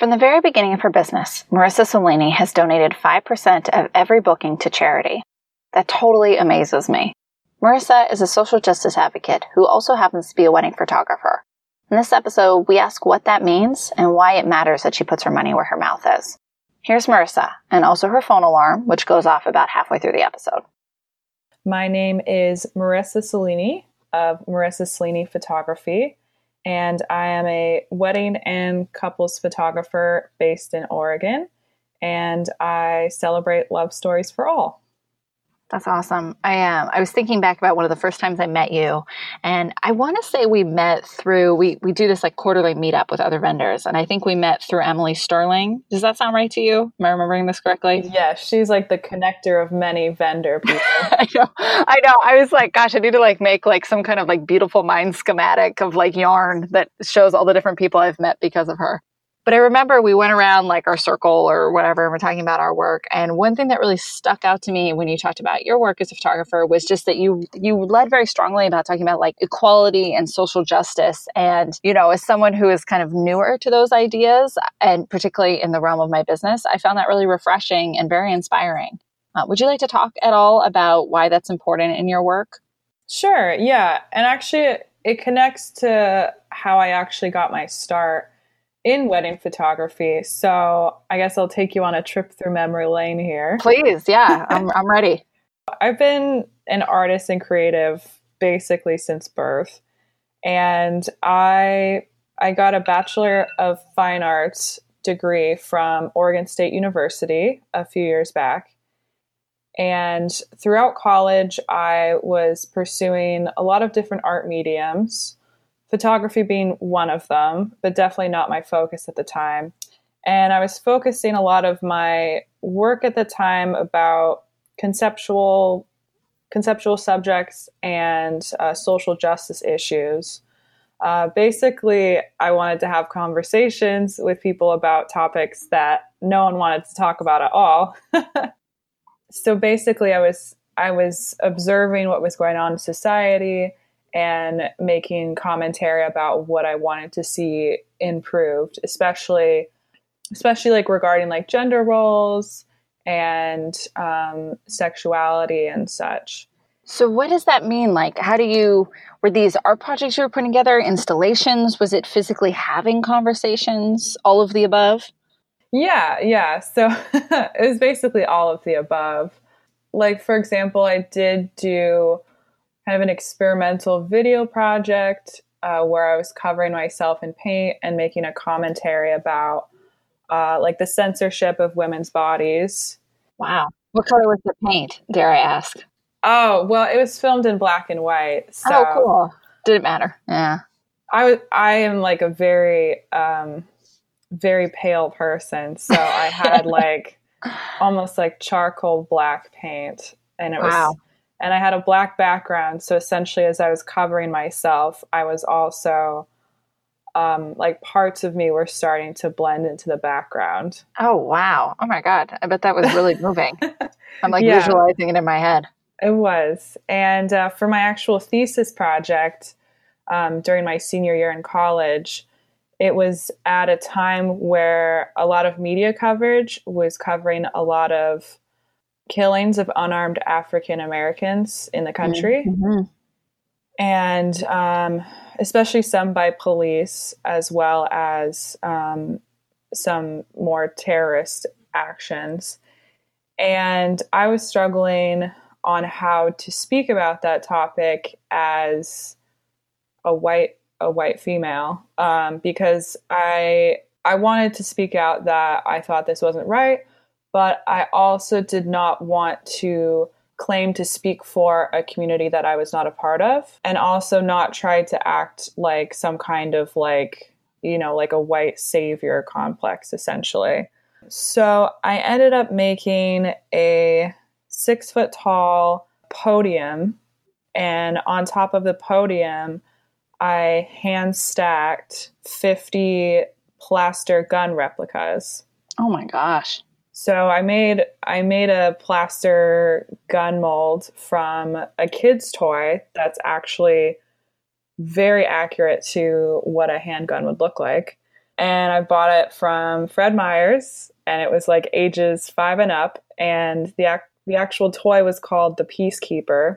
From the very beginning of her business, Marissa Cellini has donated 5% of every booking to charity. That totally amazes me. Marissa is a social justice advocate who also happens to be a wedding photographer. In this episode, we ask what that means and why it matters that she puts her money where her mouth is. Here's Marissa, and also her phone alarm, which goes off about halfway through the episode. My name is Marissa Cellini of Marissa Cellini Photography, and I am a wedding and couples photographer based in Oregon, and I celebrate love stories for all. That's awesome. I um, I was thinking back about one of the first times I met you, and I want to say we met through we we do this like quarterly meetup with other vendors, and I think we met through Emily Sterling. Does that sound right to you? Am I remembering this correctly? Yeah, she's like the connector of many vendor people. I know, I know. I was like, gosh, I need to like make like some kind of like beautiful mind schematic of like yarn that shows all the different people I've met because of her. But I remember we went around like our circle or whatever, and we're talking about our work. And one thing that really stuck out to me when you talked about your work as a photographer was just that you you led very strongly about talking about like equality and social justice. And you know, as someone who is kind of newer to those ideas, and particularly in the realm of my business, I found that really refreshing and very inspiring. Uh, would you like to talk at all about why that's important in your work? Sure. Yeah, and actually, it connects to how I actually got my start in wedding photography. So I guess I'll take you on a trip through memory lane here. Please, yeah, I'm, I'm ready. I've been an artist and creative basically since birth. And I I got a bachelor of fine arts degree from Oregon State University a few years back. And throughout college, I was pursuing a lot of different art mediums photography being one of them, but definitely not my focus at the time. And I was focusing a lot of my work at the time about conceptual conceptual subjects and uh, social justice issues. Uh, basically, I wanted to have conversations with people about topics that no one wanted to talk about at all. so basically, I was I was observing what was going on in society and making commentary about what I wanted to see improved, especially especially like regarding like gender roles and um, sexuality and such. So, what does that mean? Like, how do you, were these art projects you were putting together, installations? Was it physically having conversations? All of the above? Yeah, yeah. So, it was basically all of the above. Like, for example, I did do kind of an experimental video project uh, where I was covering myself in paint and making a commentary about uh, like the censorship of women's bodies. Wow. What color was the paint, dare I ask? Oh, well, it was filmed in black and white. So oh, cool. Didn't matter. Yeah. I was I am like a very um very pale person, so I had like almost like charcoal black paint and it wow. was and I had a black background. So essentially, as I was covering myself, I was also um, like parts of me were starting to blend into the background. Oh wow! Oh my god! I bet that was really moving. I'm like yeah, visualizing it in my head. It was, and uh, for my actual thesis project um, during my senior year in college, it was at a time where a lot of media coverage was covering a lot of killings of unarmed African Americans in the country. Mm-hmm. And um, especially some by police, as well as um, some more terrorist actions. And I was struggling on how to speak about that topic as a white a white female um, because I I wanted to speak out that I thought this wasn't right but I also did not want to claim to speak for a community that I was not a part of, and also not try to act like some kind of like, you know, like a white savior complex, essentially. So I ended up making a six foot tall podium, and on top of the podium, I hand stacked 50 plaster gun replicas. Oh my gosh. So I made I made a plaster gun mold from a kid's toy that's actually very accurate to what a handgun would look like. and I bought it from Fred Meyers, and it was like ages five and up. And the ac- the actual toy was called the Peacekeeper,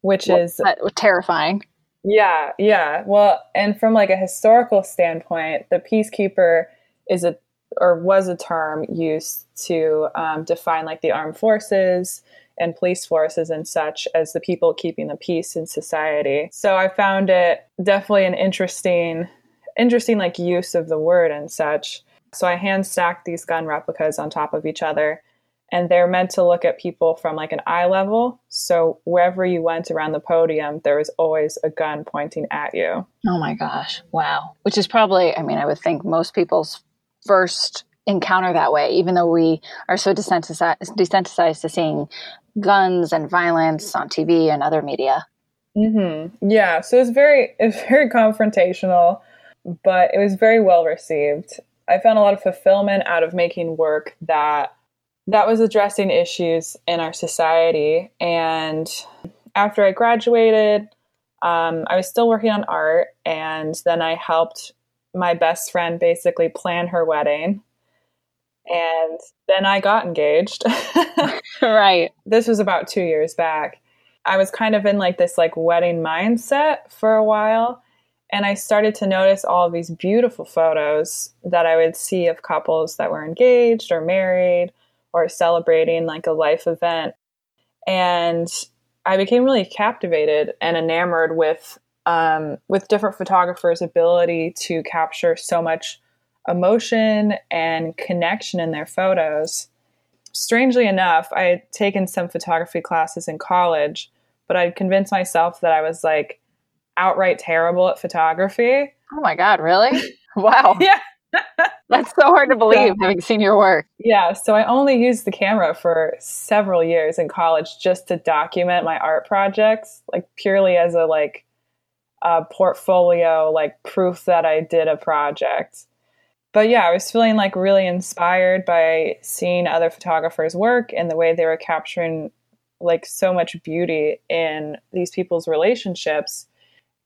which Well, is terrifying. yeah, yeah. Well, and from like a historical standpoint, the peacekeeper is a or was a term used to um, define like the armed forces and police forces and such as the people keeping the peace in society. So I found it definitely an interesting, interesting like use of the word and such. So I hand stacked these gun replicas on top of each other and they're meant to look at people from like an eye level. So wherever you went around the podium, there was always a gun pointing at you. Oh my gosh. Wow. Which is probably, I mean, I would think most people's first encounter that way, even though we are so desensitized, to seeing guns and violence on TV and other media. Mm-hmm. Yeah, so it's very it's very confrontational, but it was very well received. I found a lot of fulfillment out of making work that that was addressing issues in our society. And after I graduated, um, I was still working on art, and then I helped my best friend basically plan her wedding. And then I got engaged. right. this was about two years back. I was kind of in like this like wedding mindset for a while. And I started to notice all these beautiful photos that I would see of couples that were engaged or married or celebrating like a life event. And I became really captivated and enamored with um, with different photographers' ability to capture so much emotion and connection in their photos. Strangely enough, I had taken some photography classes in college, but I'd convinced myself that I was like outright terrible at photography. Oh my God, really? Wow. Yeah. That's so hard to believe having seen your work. Yeah, so I only used the camera for several years in college just to document my art projects, like purely as a like a portfolio, like proof that I did a project. But yeah, I was feeling like really inspired by seeing other photographers' work and the way they were capturing like so much beauty in these people's relationships.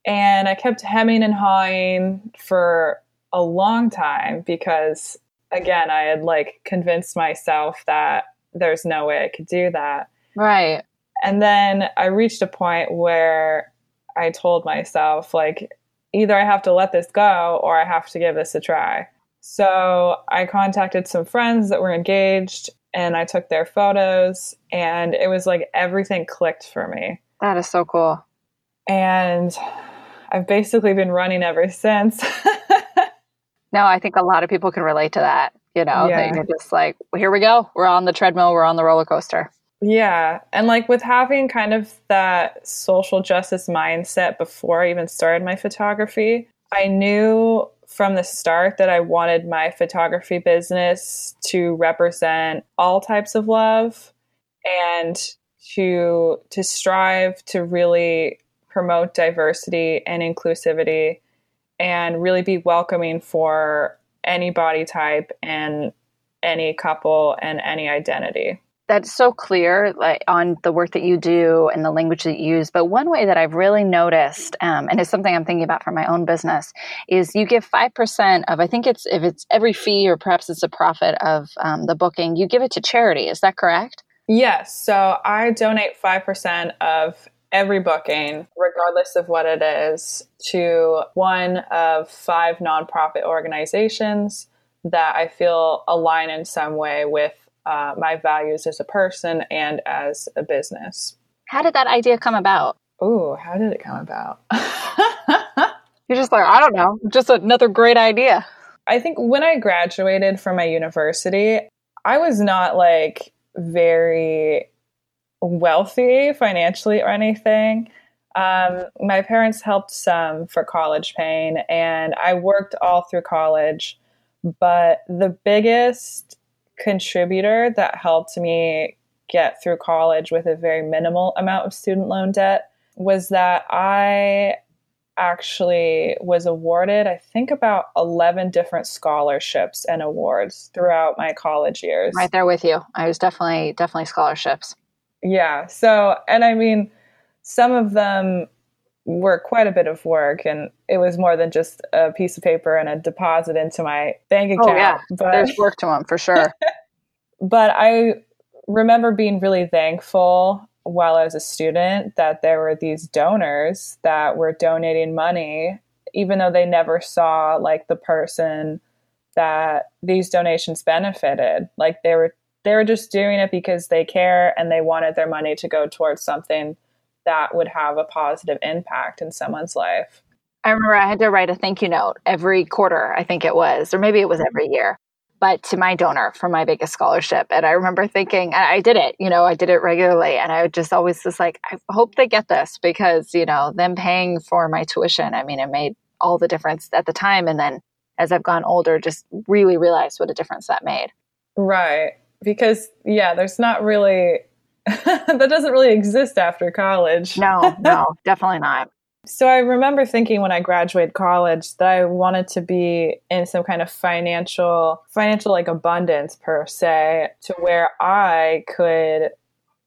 And I kept hemming and hawing for a long time because again, I had like convinced myself that there's no way I could do that. Right. And then I reached a point where I told myself, like, either I have to let this go or I have to give this a try. So I contacted some friends that were engaged and I took their photos, and it was like everything clicked for me. That is so cool. And I've basically been running ever since. No, I think a lot of people can relate to that. You know, Yeah. they're just like, well, here we go. We're on the treadmill. We're on the roller coaster. Yeah. And like with having kind of that social justice mindset before I even started my photography, I knew from the start that I wanted my photography business to represent all types of love and to to strive to really promote diversity and inclusivity and really be welcoming for any body type and any couple and any identity. That's so clear like, on the work that you do and the language that you use. But one way that I've really noticed, um, and it's something I'm thinking about for my own business, is you give 5% of, I think it's, if it's every fee or perhaps it's a profit of um, the booking, you give it to charity. Is that correct? Yes. So I donate 5% of every booking, regardless of what it is, to one of five nonprofit organizations that I feel align in some way with uh, my values as a person and as a business. How did that idea come about? Ooh, how did it come about? You're just like, I don't know, just another great idea. I think when I graduated from my university, I was not like very wealthy financially or anything. Um, my parents helped some for college paying, and I worked all through college. But the biggest contributor that helped me get through college with a very minimal amount of student loan debt was that I actually was awarded, I think, about 11 different scholarships and awards throughout my college years. Right there with you. I was definitely, definitely scholarships. Yeah. So, and I mean, some of them were quite a bit of work and it was more than just a piece of paper and a deposit into my bank account. Oh yeah, but there's work to them for sure. but I remember being really thankful while I was a student that there were these donors that were donating money even though they never saw like the person that these donations benefited. Like they were they were just doing it because they care and they wanted their money to go towards something that would have a positive impact in someone's life. I remember I had to write a thank you note every quarter, I think it was, or maybe it was every year, but to my donor for my biggest scholarship. And I remember thinking, I did it, you know, I did it regularly. And I would just always was like, I hope they get this because, you know, them paying for my tuition, I mean, it made all the difference at the time. And then as I've gone older, just really realized what a difference that made. Right. Because, yeah, there's not really, that doesn't really exist after college. no, no, definitely not. So I remember thinking when I graduated college that I wanted to be in some kind of financial financial like abundance per se to where I could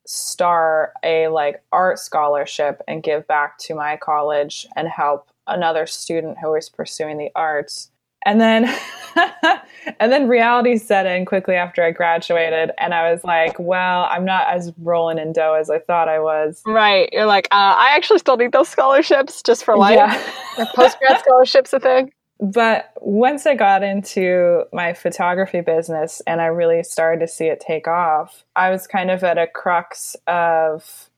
start a like art scholarship and give back to my college and help another student who was pursuing the arts and then and then reality set in quickly after I graduated and I was like, well, I'm not as rolling in dough as I thought I was. Right. You're like, uh, I actually still need those scholarships just for life. Yeah. Post grad scholarships a thing. But once I got into my photography business and I really started to see it take off, I was kind of at a crux of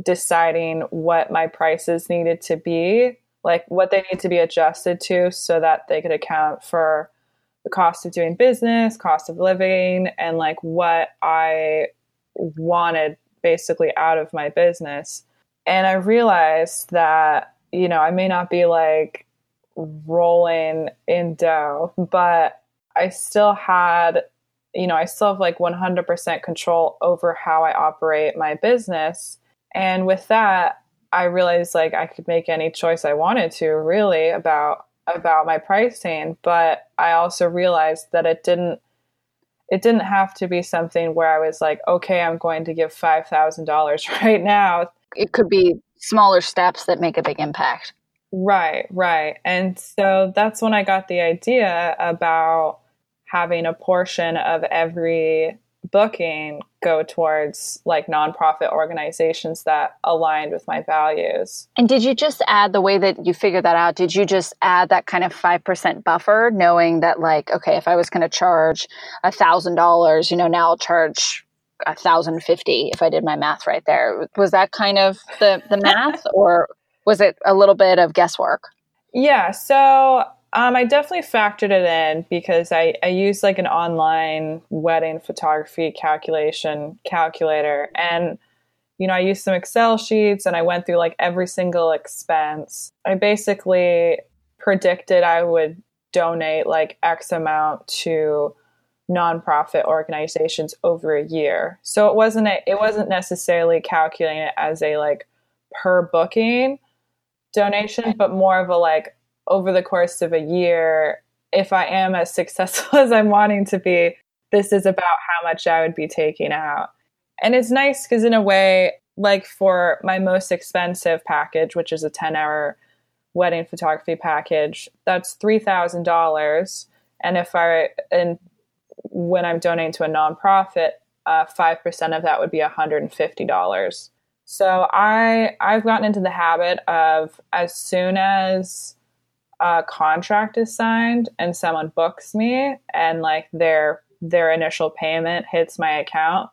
deciding what my prices needed to be like what they need to be adjusted to so that they could account for the cost of doing business, cost of living, and like what I wanted basically out of my business. And I realized that, you know, I may not be like rolling in dough, but I still had, you know, I still have like 100% control over how I operate my business. And with that, I realized like I could make any choice I wanted to really about about my pricing, but I also realized that it didn't it didn't have to be something where I was like, okay, I'm going to give five thousand dollars right now. It could be smaller steps that make a big impact. Right, right. And so that's when I got the idea about having a portion of every booking go towards like nonprofit organizations that aligned with my values. And did you just add the way that you figured that out? Did you just add that kind of 5% buffer, knowing that, like, okay, if I was going to charge a $1,000, you know, now I'll charge a thousand fifty if I did my math right there. Was that kind of the the math, or was it a little bit of guesswork? Yeah. So um, I definitely factored it in because I, I used like an online wedding photography calculation calculator. And, you know, I used some Excel sheets and I went through like every single expense. I basically predicted I would donate like X amount to nonprofit organizations over a year. So it wasn't a, it wasn't necessarily calculating it as a like per booking donation, but more of a like over the course of a year, if I am as successful as I'm wanting to be, this is about how much I would be taking out. And it's nice because, in a way, like for my most expensive package, which is a 10 hour wedding photography package, that's $3,000. And if I, and when I'm donating to a nonprofit, uh, 5% of that would be $150. So I, I've gotten into the habit of as soon as a contract is signed and someone books me and like their their initial payment hits my account,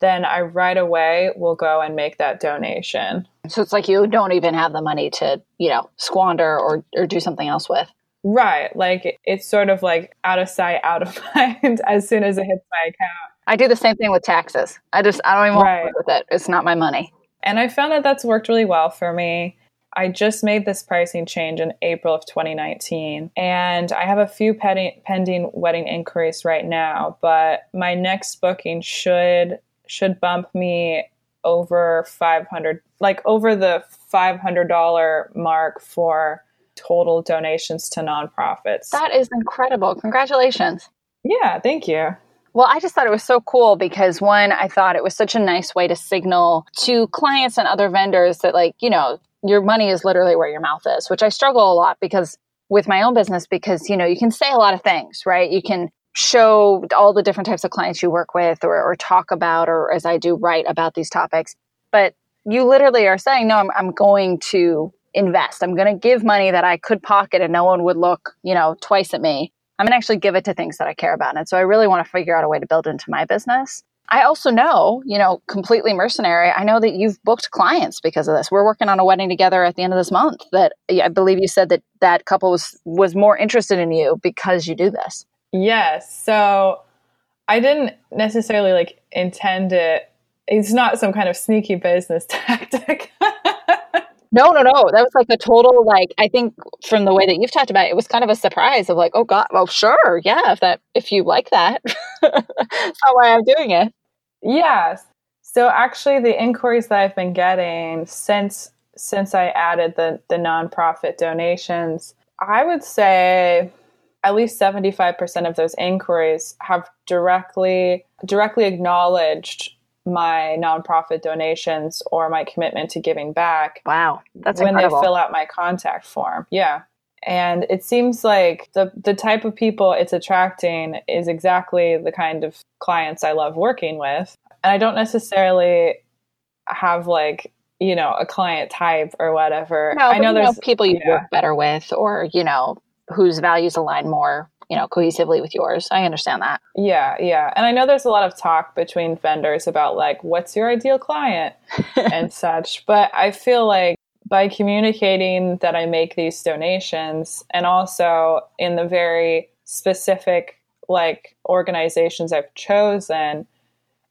then I right away will go and make that donation. So it's like you don't even have the money to, you know, squander or, or do something else with. Right. Like it's sort of like out of sight, out of mind as soon as it hits my account. I do the same thing with taxes. I just, I don't even right. want to with it. It's not my money. And I found that that's worked really well for me. I just made this pricing change in April of 2019, and I have a few pending wedding inquiries right now. But my next booking should should bump me over 500, like over the $500 mark for total donations to nonprofits. That is incredible! Congratulations. Yeah, thank you. Well, I just thought it was so cool because one, I thought it was such a nice way to signal to clients and other vendors that, like, you know, your money is literally where your mouth is, which I struggle a lot because with my own business because you know you can say a lot of things right? You can show all the different types of clients you work with or, or talk about or as i do write about these topics. But you literally are saying no i'm, I'm going to invest. I'm going to give money that i could pocket and no one would look you know twice at me. I'm going to actually give it to things that i care about. And so i really want to figure out a way to build into my business I also know, you know, completely mercenary. I know that you've booked clients because of this. We're working on a wedding together at the end of this month. That I believe you said that that couple was was more interested in you because you do this. Yes. So I didn't necessarily like intend it. It's not some kind of sneaky business tactic. No, no, no. That was like a total like I think from the way that you've talked about it, it was kind of a surprise of like, oh god, well sure, yeah, if that if you like that. That's not why I'm doing it. Yes. So actually the inquiries that I've been getting since since I added the the nonprofit donations, I would say at least 75% of those inquiries have directly directly acknowledged my nonprofit donations or my commitment to giving back. Wow, that's when incredible. they fill out my contact form. Yeah. And it seems like the the type of people it's attracting is exactly the kind of clients I love working with. And I don't necessarily have like you know a client type or whatever. No, I know there's know people you yeah. work better with, or you know whose values align more you know cohesively with yours i understand that yeah yeah and i know there's a lot of talk between vendors about like what's your ideal client and such but i feel like by communicating that i make these donations and also in the very specific like organizations i've chosen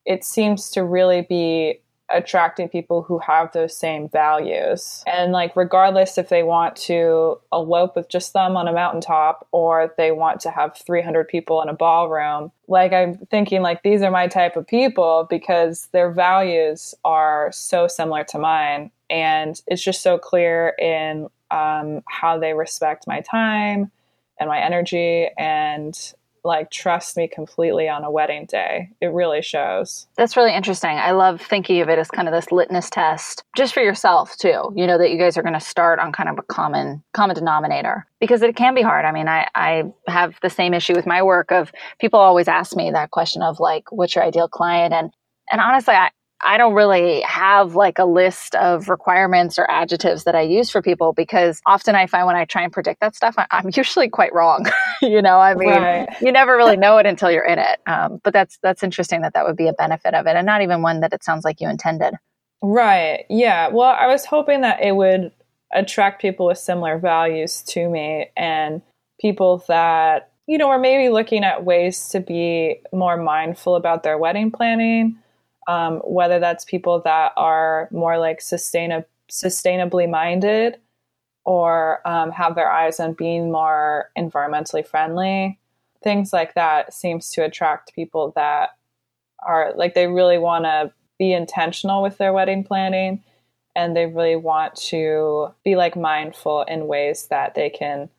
it seems to really be attracting people who have those same values. And like regardless if they want to elope with just them on a mountaintop or they want to have 300 people in a ballroom, like I'm thinking like these are my type of people because their values are so similar to mine and it's just so clear in um, how they respect my time and my energy and like trust me completely on a wedding day. It really shows. That's really interesting. I love thinking of it as kind of this litmus test just for yourself too. You know that you guys are going to start on kind of a common common denominator because it can be hard. I mean, I I have the same issue with my work of people always ask me that question of like what's your ideal client and and honestly, I, I don't really have like a list of requirements or adjectives that I use for people because often I find when I try and predict that stuff, I, am usually quite wrong. you know, I mean, right. you never really know it until you're in it. Um, but that's that's interesting that that would be a benefit of it, and not even one that it sounds like you intended. Right. Yeah. Well, I was hoping that it would attract people with similar values to me and people that you know are maybe looking at ways to be more mindful about their wedding planning um, whether that's people that are more like sustain- sustainably minded or um, have their eyes on being more environmentally friendly. Things like that seems to attract people that are like they really want to be intentional with their wedding planning and they really want to be like mindful in ways that they can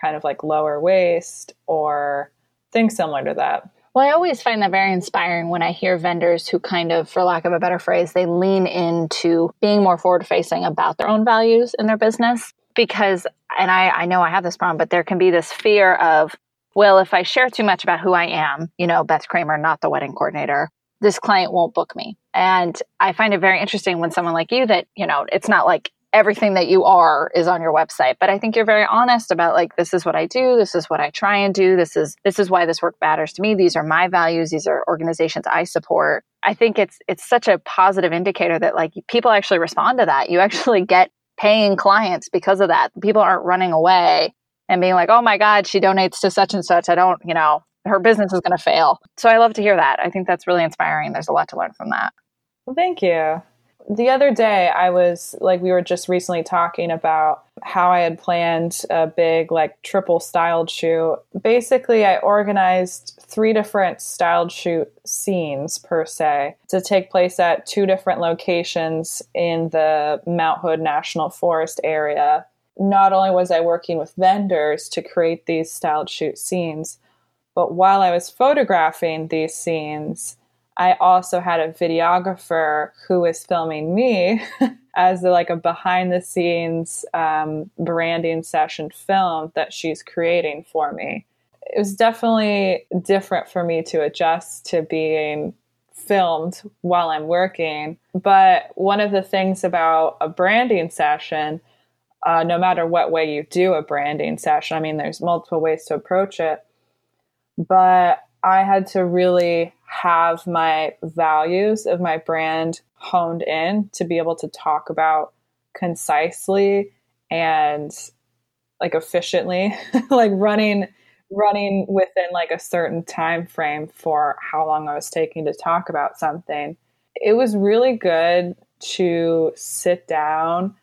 kind of like lower waste or things similar to that. Well, I always find that very inspiring when I hear vendors who kind of, for lack of a better phrase, they lean into being more forward facing about their own values in their business. Because, and I, I know I have this problem, but there can be this fear of, well, if I share too much about who I am, you know, Beth Kramer, not the wedding coordinator, this client won't book me. And I find it very interesting when someone like you that, you know, it's not like everything that you are is on your website. But i think you're very honest about like this is what i do this is what i try and do this is this is why this work matters to me these are my values these are organizations i support. I think it's it's such a positive indicator that like people actually respond to that. You actually get paying clients because of that. People aren't running away and being like oh my god she donates to such and such. I don't you know her business is going to fail. So i love to hear that. I think that's really inspiring. There's a lot to learn from that. Well thank you the other day I was like we were just recently talking about how I had planned a big like triple styled shoot. Basically, I organized three different styled shoot scenes per se to take place at two different locations in the Mount Hood National Forest area. Not only was I working with vendors to create these styled shoot scenes, but while I was photographing these scenes, I also had a videographer who was filming me as like a behind the scenes um, branding session film that she's creating for me. It was definitely different for me to adjust to being filmed while I'm working. But one of the things about a branding session, uh, no matter what way you do a branding session, I mean, there's multiple ways to approach it. But I had to really have my values of my brand honed in to be able to talk about concisely and like efficiently like running running within like a certain time frame for how long I was taking to talk about something. It was really good to sit down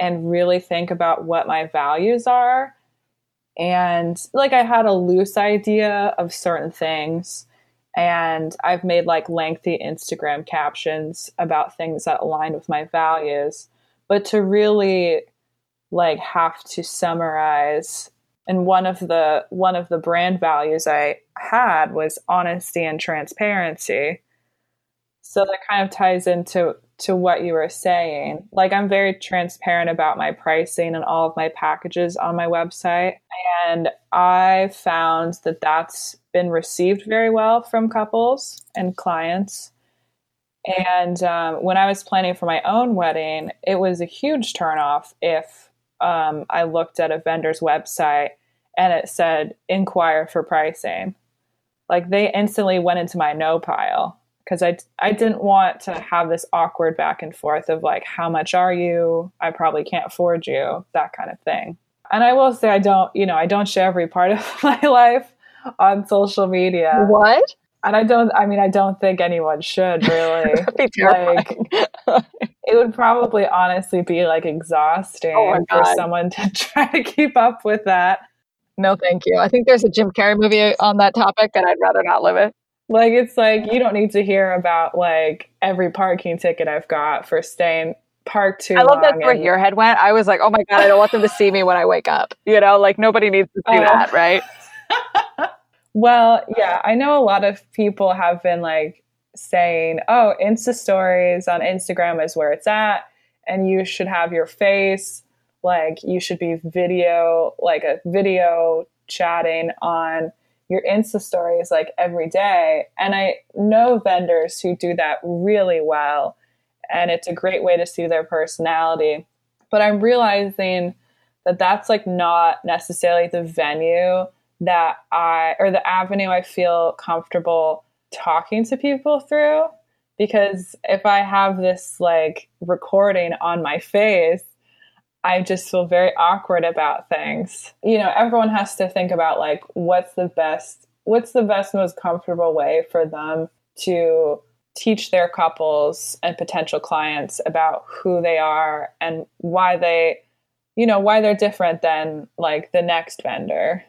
and really think about what my values are. And like I had a loose idea of certain things and I've made like lengthy Instagram captions about things that align with my values. But to really like have to summarize and one of the one of the brand values I had was honesty and transparency. So that kind of ties into to what you were saying. Like I'm very transparent about my pricing and all of my packages on my website and I found that that's been received very well from couples and clients. And um, when I was planning for my own wedding, it was a huge turnoff if um, I looked at a vendor's website and it said inquire for pricing. Like they instantly went into my no pile because I, I didn't want to have this awkward back and forth of like, how much are you? I probably can't afford you, that kind of thing. And I will say, I don't, you know, I don't share every part of my life on social media. What? And I don't, I mean, I don't think anyone should really. like, it would probably honestly be like exhausting oh for someone to try to keep up with that. No, thank you. I think there's a Jim Carrey movie on that topic, and I'd rather not live it. Like, it's like you don't need to hear about like every parking ticket I've got for staying parked too. I love that's where your head went. I was like, oh my god, I don't want them to see me when I wake up. You know, like nobody needs to see oh. that, right? well, yeah, I know a lot of people have been like saying, oh, Insta stories on Instagram is where it's at, and you should have your face. Like, you should be video, like a video chatting on your Insta stories like every day. And I know vendors who do that really well. And it's a great way to see their personality. But I'm realizing that that's like not necessarily the venue that I or the avenue I feel comfortable talking to people through because if I have this like recording on my face, I just feel very awkward about things. You know, everyone has to think about like what's the best what's the best most comfortable way for them to teach their couples and potential clients about who they are and why they you know why they're different than like the next vendor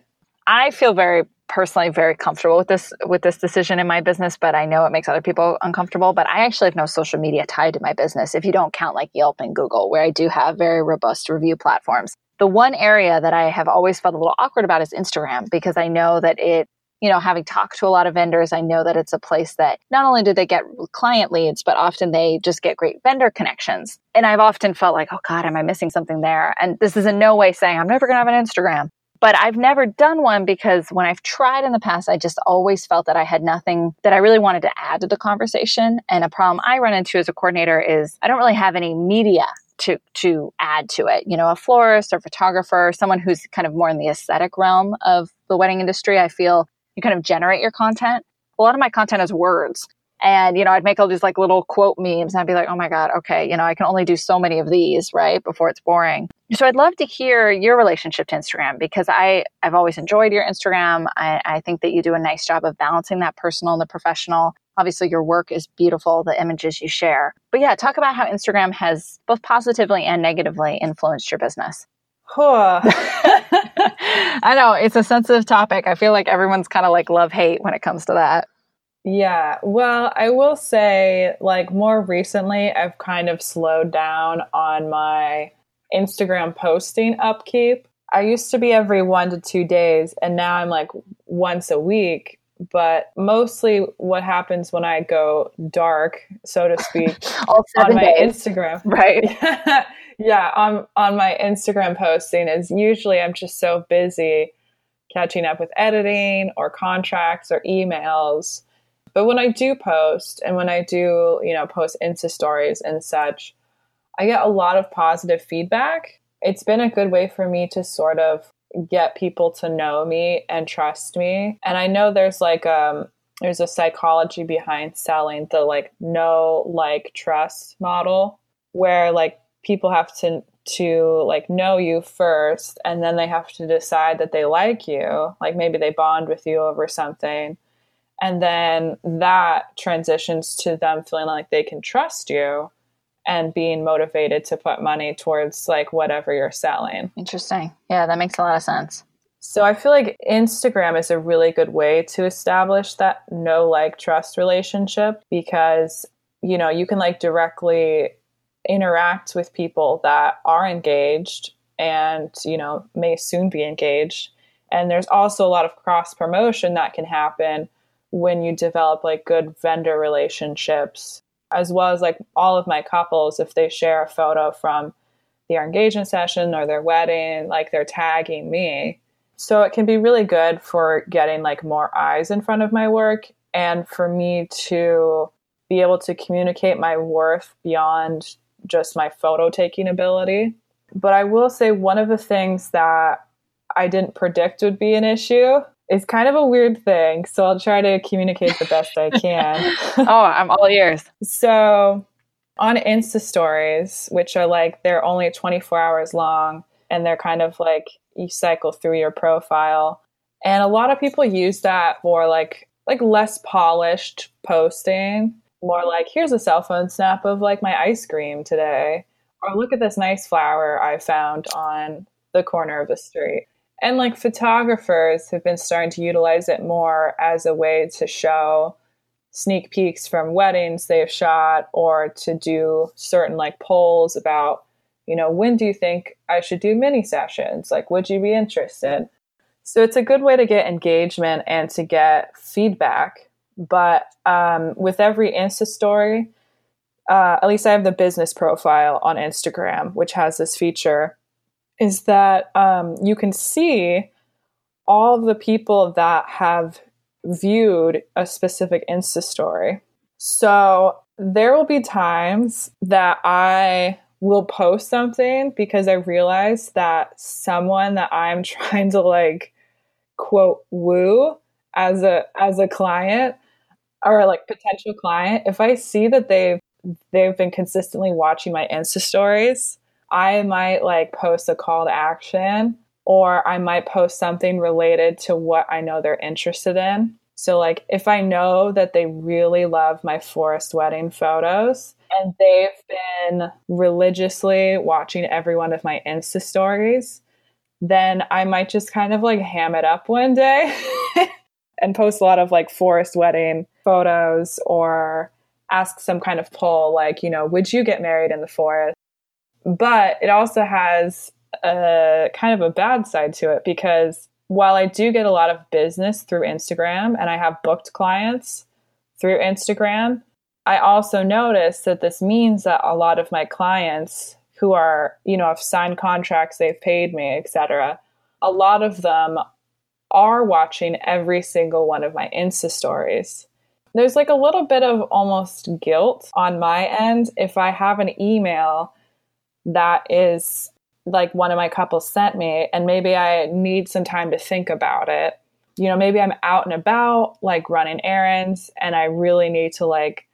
I feel very personally very comfortable with this with this decision in my business, but I know it makes other people uncomfortable. But I actually have no social media tied to my business if you don't count like Yelp and Google, where I do have very robust review platforms. The one area that I have always felt a little awkward about is Instagram because I know that it you know, having talked to a lot of vendors, I know that it's a place that not only do they get client leads, but often they just get great vendor connections. And I've often felt like, oh God, am I missing something there? And this is in no way saying I'm never going to have an Instagram but I've never done one because when I've tried in the past, I just always felt that I had nothing that I really wanted to add to the conversation. And a problem I run into as a coordinator is I don't really have any media to to add to it. You know, a florist or photographer, someone who's kind of more in the aesthetic realm of the wedding industry. I feel you kind of generate your content. A lot of my content is words. And, you know, I'd make all these like little quote memes and I'd be like, oh my God, okay, you know, I can only do so many of these, right? Before it's boring. So I'd love to hear your relationship to Instagram because I, I've always enjoyed your Instagram. I, I think that you do a nice job of balancing that personal and the professional. Obviously, your work is beautiful, the images you share. But yeah, talk about how Instagram has both positively and negatively influenced your business. I know it's a sensitive topic. I feel like everyone's kind of like love hate when it comes to that. Yeah. Well, I will say, like, more recently, I've kind of slowed down on my Instagram posting upkeep. I used to be every one to two days, and now I'm like once a week but mostly what happens when I go dark, so to speak, on my days. Instagram. Right. yeah, on on my Instagram posting is usually I'm just so busy catching up with editing or contracts or emails. But when I do post and when I do, you know, post Insta stories and such, I get a lot of positive feedback. It's been a good way for me to sort of get people to know me and trust me. And I know there's like um there's a psychology behind selling the like know like trust model where like people have to to like know you first and then they have to decide that they like you like maybe they bond with you over something and then that transitions to them feeling like they can trust you and being motivated to put money towards like whatever you're selling Interesting. Yeah, that makes a lot of sense. so I feel like Instagram is a really good way to establish that know like trust relationship because you know you can like directly interact with people that are engaged and you know may soon be engaged and there's also a lot of cross promotion that can happen when you develop like good vendor relationships as well as like all of my couples if they share a photo from their engagement session or their wedding like they're tagging me so it can be really good for getting like more eyes in front of my work and for me to be able to communicate my worth beyond just my photo taking ability. But I will say one of the things that I didn't predict would be an issue is kind of a weird thing. So I'll try to communicate the best I can. Oh, I'm all ears. So on Insta stories, which are like they're only 24 hours long and they're kind of like you cycle through your profile. And a lot of people use that for like like less polished posting, more like here's a cell phone snap of like my ice cream today or look at this nice flower I found on the corner of the street. And like photographers have been starting to utilize it more as a way to show sneak peeks from weddings they've shot or to do certain like polls about you know when do you think i should do mini sessions? Like would you be interested? So it's a good way to get engagement and to get feedback. But um, with every insta story uh, at least i have the business profile on instagram which has this feature is that um, you can see all the people that have viewed a specific Insta story. So there will be times that I will post something because I realize that someone that I'm trying to like quote woo as a as a client or like potential client, if I see that they've they've been consistently watching my Insta stories, I might like post a call to action or I might post something related to what I know they're interested in. So, like, if I know that they really love my forest wedding photos and they've been religiously watching every one of my Insta stories, then I might just kind of like ham it up one day and post a lot of like forest wedding photos or ask some kind of poll like, you know, would you get married in the forest? But it also has a kind of a bad side to it because while I do get a lot of business through Instagram and I have booked clients through Instagram, I also notice that this means that a lot of my clients who are, you know, have signed contracts, they've paid me, etc., a lot of them are watching every single one of my Insta stories. There's like a little bit of almost guilt on my end if I have an email that is like one of my couples sent me and maybe I need some time to think about it. You know, maybe I'm out and about like running errands and I really need to like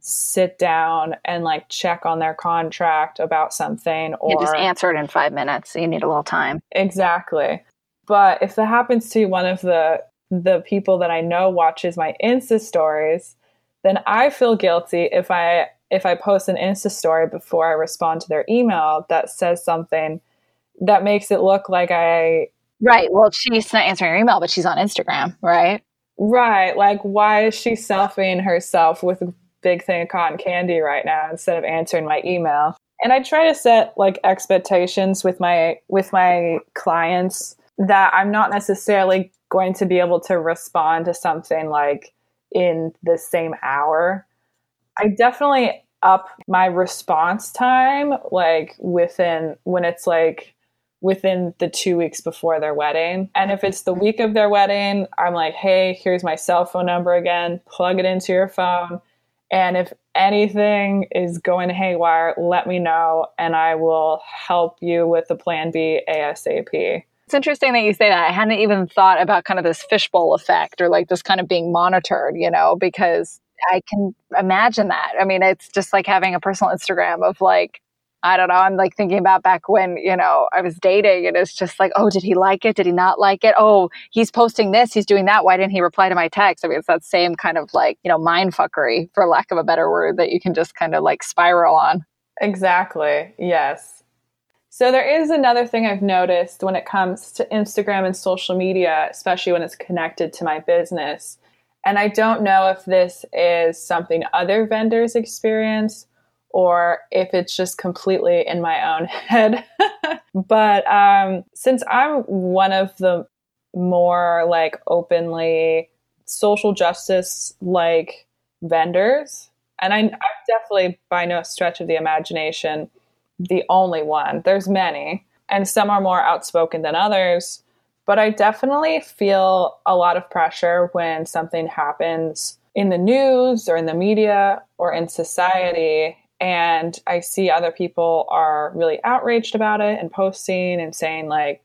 sit down and like check on their contract about something or You just answer it in five minutes. So you need a little time. Exactly. But if that happens to one of the the people that I know watches my Insta stories, then I feel guilty if I if I post an Insta story before I respond to their email that says something that makes it look like I Right. Well, she's not answering your email, but she's on Instagram, right? right, like why is she selfieing herself with a big thing of cotton candy right now instead of answering my email? And I try to set like expectations with my with my clients that I'm not necessarily going to be able to respond to something like in the same hour. I definitely up my response time like within when it's like within the two weeks before their wedding. And if it's the week of their wedding, I'm like, hey, here's my cell phone number again, plug it into your phone. And if anything is going haywire, let me know and I will help you with the plan B ASAP. It's interesting that you say that. I hadn't even thought about kind of this fishbowl effect or like this kind of being monitored, you know, because I can imagine that. I mean, it's just like having a personal Instagram of like, I don't know. I'm like thinking about back when, you know, I was dating and it's just like, oh, did he like it? Did he not like it? Oh, he's posting this, he's doing that. Why didn't he reply to my text? I mean, it's that same kind of like, you know, mind fuckery, for lack of a better word, that you can just kind of like spiral on. Exactly. Yes. So there is another thing I've noticed when it comes to Instagram and social media, especially when it's connected to my business. And I don't know if this is something other vendors experience or if it's just completely in my own head. but um, since I'm one of the more like openly social justice like vendors, and I, I'm definitely by no stretch of the imagination the only one, there's many, and some are more outspoken than others. But I definitely feel a lot of pressure when something happens in the news or in the media or in society and I see other people are really outraged about it and posting and saying like,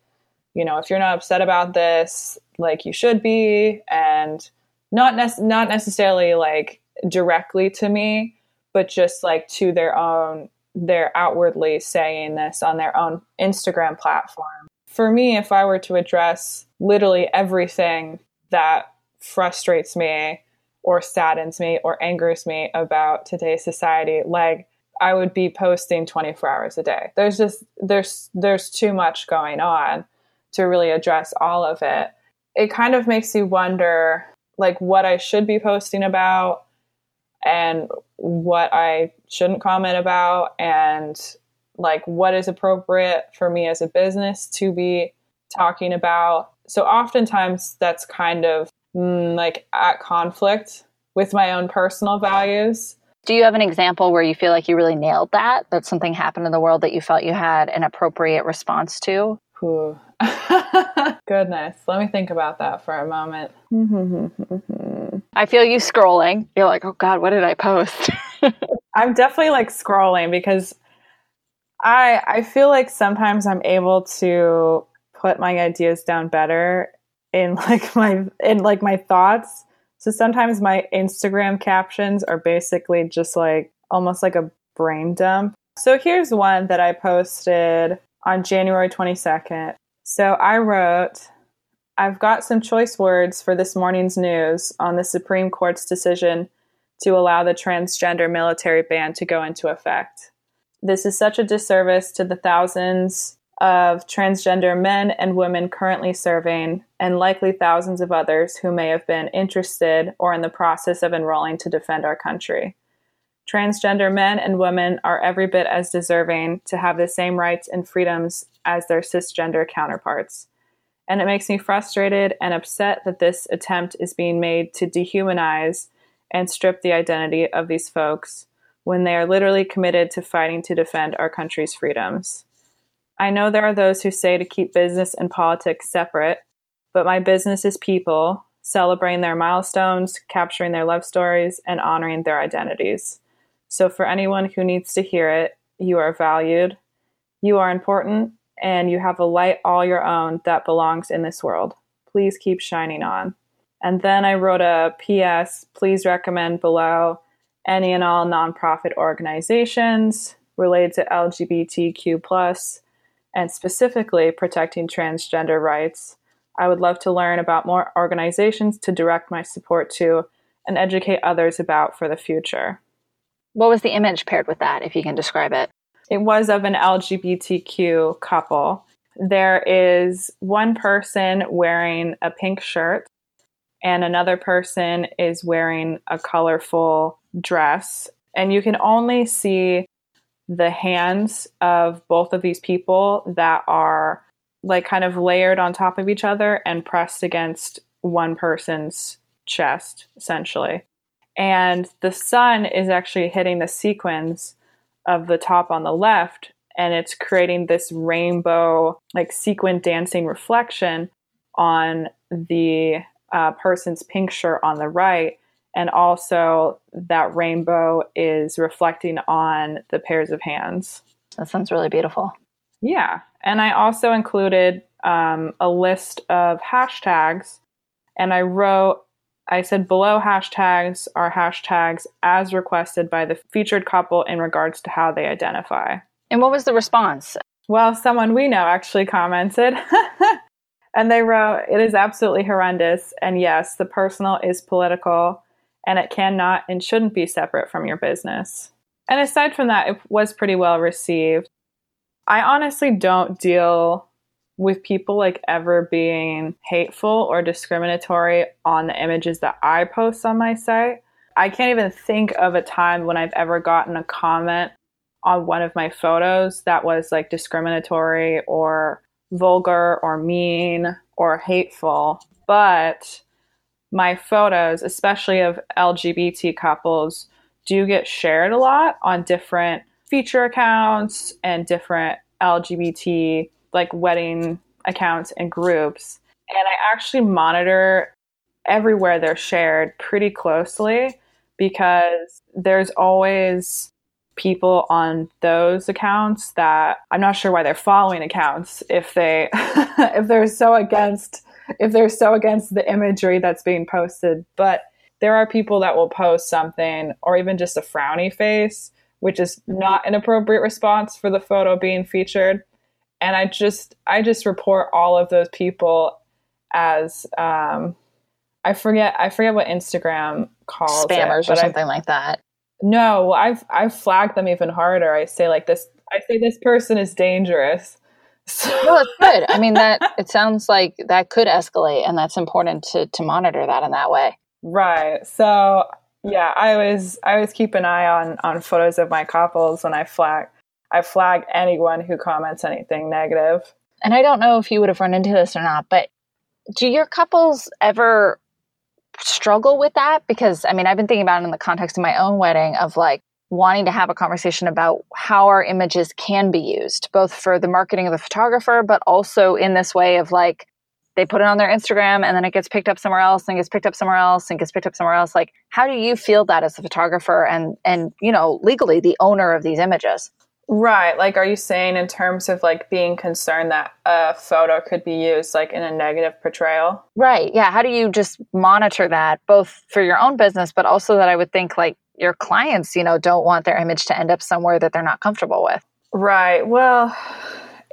you know, if you're not upset about this, like you should be, and not nec- not necessarily like directly to me, but just like to their own, they're outwardly saying this on their own Instagram platform. For me, if I were to address literally everything that frustrates me or saddens me or angers me about today's society like i would be posting 24 hours a day. There's just there's there's too much going on to really address all of it. It kind of makes you wonder like what i should be posting about and what i shouldn't comment about and like what is appropriate for me as a business to be talking about so oftentimes that's kind of mm, like at conflict with my own personal values. Do you have an example where you feel like you really nailed that? That something happened in the world that you felt you had an appropriate response to? Ooh. Goodness. Let me think about that for a moment. I feel you scrolling. You're like, oh God, what did I post? I'm definitely like scrolling because I I feel like sometimes I'm able to put my ideas down better in like my in like my thoughts. So sometimes my Instagram captions are basically just like almost like a brain dump. So here's one that I posted on January 22nd. So I wrote, I've got some choice words for this morning's news on the Supreme Court's decision to allow the transgender military ban to go into effect. This is such a disservice to the thousands of transgender men and women currently serving, and likely thousands of others who may have been interested or in the process of enrolling to defend our country. Transgender men and women are every bit as deserving to have the same rights and freedoms as their cisgender counterparts. And it makes me frustrated and upset that this attempt is being made to dehumanize and strip the identity of these folks when they are literally committed to fighting to defend our country's freedoms. I know there are those who say to keep business and politics separate, but my business is people, celebrating their milestones, capturing their love stories, and honoring their identities. So, for anyone who needs to hear it, you are valued, you are important, and you have a light all your own that belongs in this world. Please keep shining on. And then I wrote a PS, please recommend below any and all nonprofit organizations related to LGBTQ and specifically protecting transgender rights. I would love to learn about more organizations to direct my support to and educate others about for the future. What was the image paired with that, if you can describe it? It was of an LGBTQ couple. There is one person wearing a pink shirt, and another person is wearing a colorful dress. And you can only see the hands of both of these people that are like kind of layered on top of each other and pressed against one person's chest, essentially. And the sun is actually hitting the sequins of the top on the left, and it's creating this rainbow, like sequin dancing reflection on the uh, person's pink shirt on the right. And also, that rainbow is reflecting on the pairs of hands. That sounds really beautiful. Yeah. And I also included um, a list of hashtags. And I wrote, I said below hashtags are hashtags as requested by the featured couple in regards to how they identify. And what was the response? Well, someone we know actually commented. and they wrote, It is absolutely horrendous. And yes, the personal is political and it cannot and shouldn't be separate from your business. And aside from that, it was pretty well received. I honestly don't deal with people like ever being hateful or discriminatory on the images that I post on my site. I can't even think of a time when I've ever gotten a comment on one of my photos that was like discriminatory or vulgar or mean or hateful. But my photos, especially of LGBT couples, do get shared a lot on different feature accounts and different LGBT like wedding accounts and groups. And I actually monitor everywhere they're shared pretty closely because there's always people on those accounts that I'm not sure why they're following accounts if they if they're so against if they're so against the imagery that's being posted but there are people that will post something or even just a frowny face which is not an appropriate response for the photo being featured and I just I just report all of those people as um I forget I forget what Instagram calls spammers it, or something I, like that no, I've I've flagged them even harder. I say like this. I say this person is dangerous. So. Well, it's good. I mean, that it sounds like that could escalate, and that's important to to monitor that in that way. Right. So yeah, I always I always keep an eye on on photos of my couples when I flag I flag anyone who comments anything negative. And I don't know if you would have run into this or not, but do your couples ever struggle with that because I mean, I've been thinking about it in the context of my own wedding of like wanting to have a conversation about how our images can be used, both for the marketing of the photographer, but also in this way of like they put it on their Instagram and then it gets picked up somewhere else and gets picked up somewhere else and gets picked up somewhere else. Like, how do you feel that as a photographer and and you know legally the owner of these images? Right. Like, are you saying in terms of like being concerned that a photo could be used like in a negative portrayal? Right. Yeah. How do you just monitor that both for your own business, but also that I would think like your clients, you know, don't want their image to end up somewhere that they're not comfortable with? Right. Well,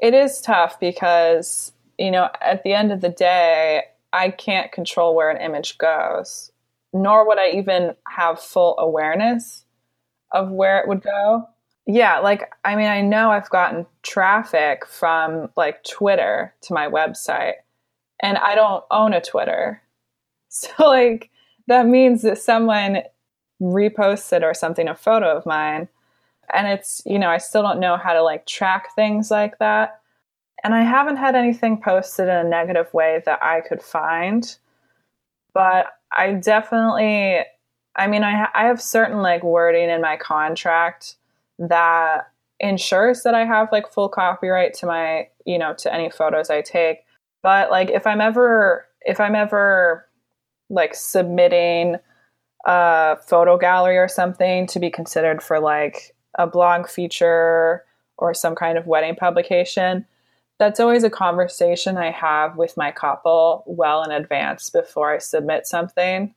it is tough because, you know, at the end of the day, I can't control where an image goes, nor would I even have full awareness of where it would go yeah, like I mean, I know I've gotten traffic from like Twitter to my website, and I don't own a Twitter. So like that means that someone reposted or something a photo of mine and it's, you know, I still don't know how to like track things like that. And I haven't had anything posted in a negative way that I could find. But I definitely I mean, I, ha- I have certain like wording in my contract that ensures that I have like full copyright to my, you know, to any photos I take. But like if I'm ever if I'm ever like submitting a photo gallery or something to be considered for like a blog feature or some kind of wedding publication, that's always a conversation I have with my couple well in advance before I submit something,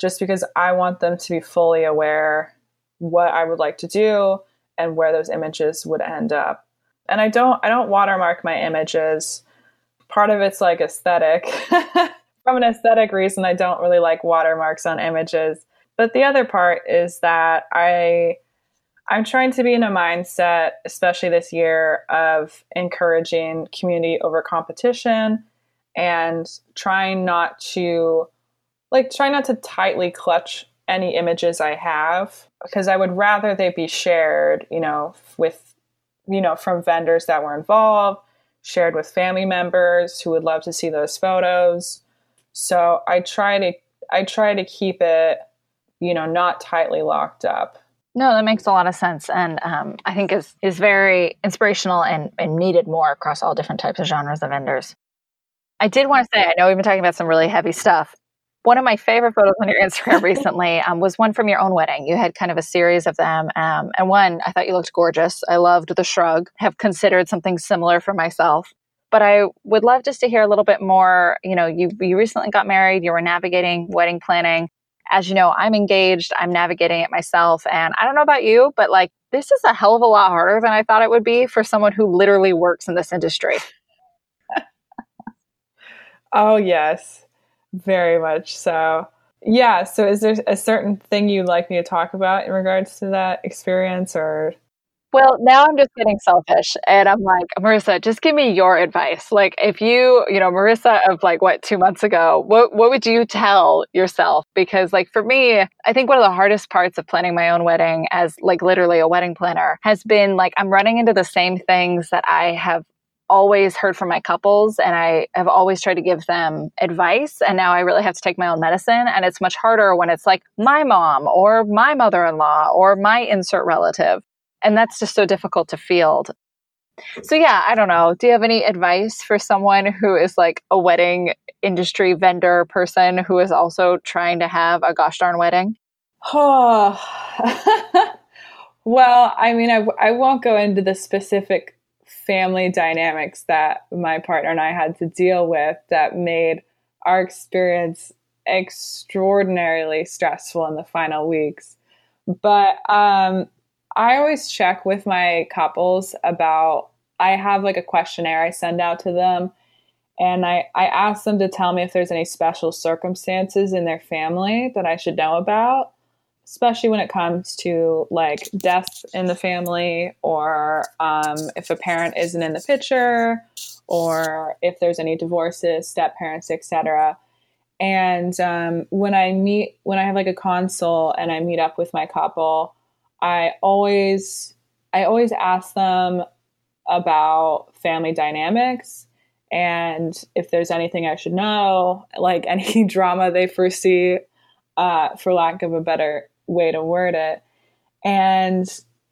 just because I want them to be fully aware what I would like to do and where those images would end up. And I don't I don't watermark my images. Part of it's like aesthetic. From an aesthetic reason, I don't really like watermarks on images. But the other part is that I I'm trying to be in a mindset, especially this year, of encouraging community over competition and trying not to like try not to tightly clutch any images I have because I would rather they be shared, you know, with, you know, from vendors that were involved, shared with family members who would love to see those photos. So I try to I try to keep it, you know, not tightly locked up. No, that makes a lot of sense, and um, I think is is very inspirational and, and needed more across all different types of genres of vendors. I did want to say, I know we've been talking about some really heavy stuff. One of my favorite photos on your Instagram recently um, was one from your own wedding. You had kind of a series of them, um, and one I thought you looked gorgeous. I loved the shrug. Have considered something similar for myself, but I would love just to hear a little bit more. You know, you you recently got married. You were navigating wedding planning as you know, I'm engaged, I'm navigating it myself. And I don't know about you, but like this is a hell of a lot harder than I thought it would be for someone who literally works in this industry. oh, yes, very much so. Yeah. So, is there a certain thing you'd like me to talk about in regards to that experience or? Well, now I'm just getting selfish and I'm like, Marissa, just give me your advice. Like if you, you know, Marissa of like what 2 months ago, what what would you tell yourself? Because like for me, I think one of the hardest parts of planning my own wedding as like literally a wedding planner has been like I'm running into the same things that I have always heard from my couples and I have always tried to give them advice and now I really have to take my own medicine and it's much harder when it's like my mom or my mother-in-law or my insert relative and that's just so difficult to field. So, yeah, I don't know. Do you have any advice for someone who is like a wedding industry vendor person who is also trying to have a gosh darn wedding? Oh, well, I mean, I, I won't go into the specific family dynamics that my partner and I had to deal with that made our experience extraordinarily stressful in the final weeks. But um, I always check with my couples about I have like a questionnaire I send out to them and I, I ask them to tell me if there's any special circumstances in their family that I should know about, especially when it comes to like death in the family or um, if a parent isn't in the picture or if there's any divorces, step parents, etc. And um, when I meet, when I have like a consult and I meet up with my couple, I always I always ask them about family dynamics and if there's anything I should know, like any drama they foresee, uh, for lack of a better way to word it. And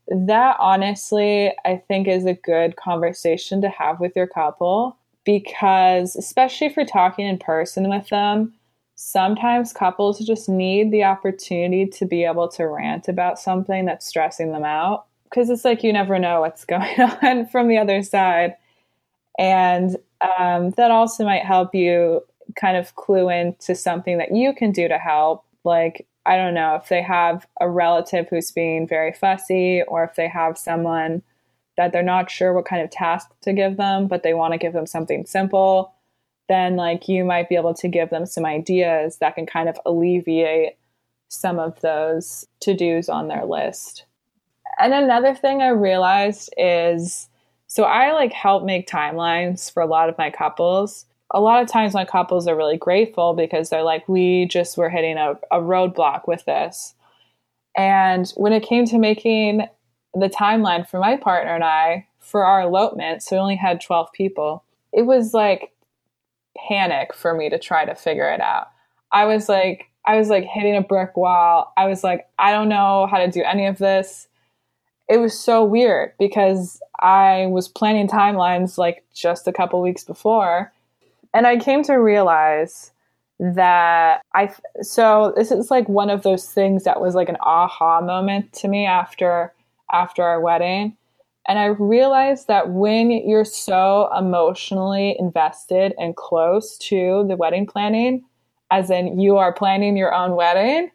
that honestly, I think is a good conversation to have with your couple because, especially if you're talking in person with them, sometimes couples just need the opportunity to be able to rant about something that's stressing them out because it's like you never know what's going on from the other side. And um, that also might help you kind of clue into something that you can do to help. Like, I don't know, if they have a relative who's being very fussy, or if they have someone that they're not sure what kind of task to give them, but they want to give them something simple then like you might be able to give them some ideas that can kind of alleviate some of those to-dos on their list. And another thing I realized is so I like help make timelines for a lot of my couples. A lot of times my couples are really grateful because they're like, we just were hitting a, a roadblock with this. And when it came to making the timeline for my partner and I for our elopement, so we only had 12 people, it was like panic for me to try to figure it out. I was like, I was like hitting a brick wall. I was like, I don't know how to do any of this. It was so weird because I was planning timelines like just a couple weeks before. And I came to realize that I, so this is like one of those things that was like an aha moment to me after, after our wedding and I realized that when you're so emotionally invested and close to the wedding planning, as in you are planning your own wedding,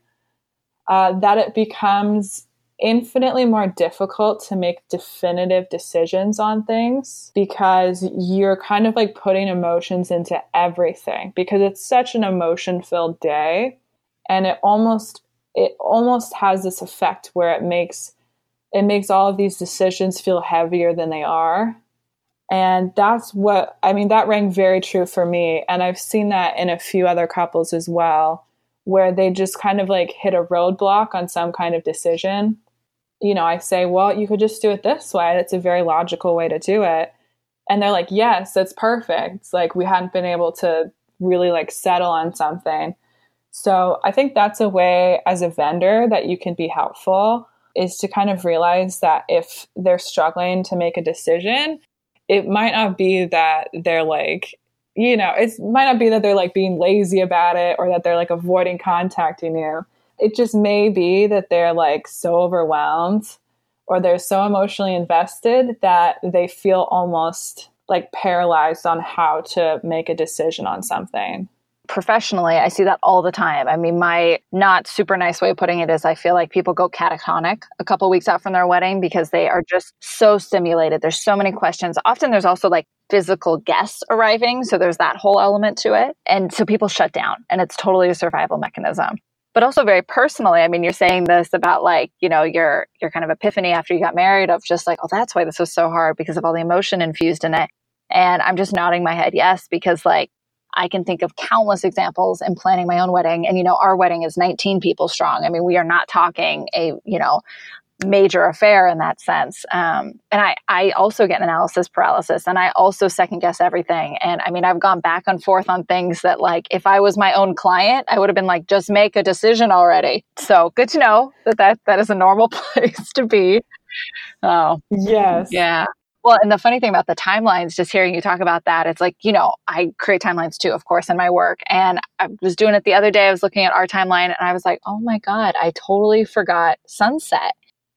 uh, that it becomes infinitely more difficult to make definitive decisions on things because you're kind of like putting emotions into everything because it's such an emotion filled day. And it almost it almost has this effect where it makes it makes all of these decisions feel heavier than they are. And that's what, I mean, that rang very true for me. And I've seen that in a few other couples as well, where they just kind of like hit a roadblock on some kind of decision. You know, I say, well, you could just do it this way. That's a very logical way to do it. And they're like, yes, that's perfect. Like we hadn't been able to really like settle on something. So I think that's a way as a vendor that you can be helpful is to kind of realize that if they're struggling to make a decision, it might not be that they're like, you know, it might not be that they're like being lazy about it or that they're like avoiding contacting you. It just may be that they're like so overwhelmed or they're so emotionally invested that they feel almost like paralyzed on how to make a decision on something professionally, I see that all the time. I mean, my not super nice way of putting it is I feel like people go catatonic a couple weeks out from their wedding because they are just so stimulated. There's so many questions. Often there's also like physical guests arriving. So there's that whole element to it. And so people shut down and it's totally a survival mechanism. But also very personally, I mean, you're saying this about like, you know, your your kind of epiphany after you got married of just like, oh, that's why this was so hard because of all the emotion infused in it. And I'm just nodding my head yes, because like I can think of countless examples in planning my own wedding. And, you know, our wedding is 19 people strong. I mean, we are not talking a, you know, major affair in that sense. Um, and I, I also get analysis paralysis and I also second guess everything. And I mean, I've gone back and forth on things that like, if I was my own client, I would have been like, just make a decision already. So good to know that that, that is a normal place to be. Oh, yes. Yeah. Well, and the funny thing about the timelines, just hearing you talk about that, it's like, you know, I create timelines too, of course, in my work. And I was doing it the other day. I was looking at our timeline and I was like, oh my God, I totally forgot sunset.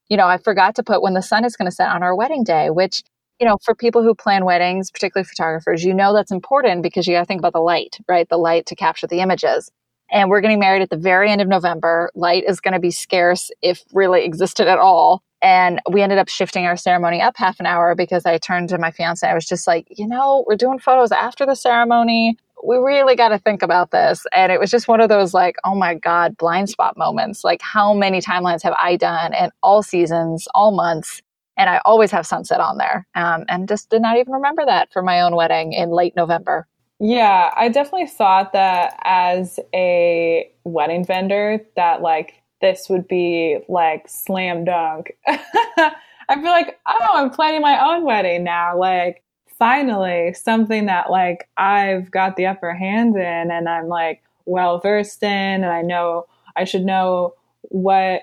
You know, I forgot to put when the sun is going to set on our wedding day, which, you know, for people who plan weddings, particularly photographers, you know that's important because you got to think about the light, right? The light to capture the images. And we're getting married at the very end of November. Light is going to be scarce if really existed at all. And we ended up shifting our ceremony up half an hour because I turned to my fiance. I was just like, you know, we're doing photos after the ceremony. We really got to think about this. And it was just one of those like, oh my God, blind spot moments. Like, how many timelines have I done in all seasons, all months? And I always have sunset on there. Um, and just did not even remember that for my own wedding in late November. Yeah, I definitely thought that as a wedding vendor, that like this would be like slam dunk. I feel like, oh, I'm planning my own wedding now. Like, finally, something that like I've got the upper hand in and I'm like well versed in, and I know I should know what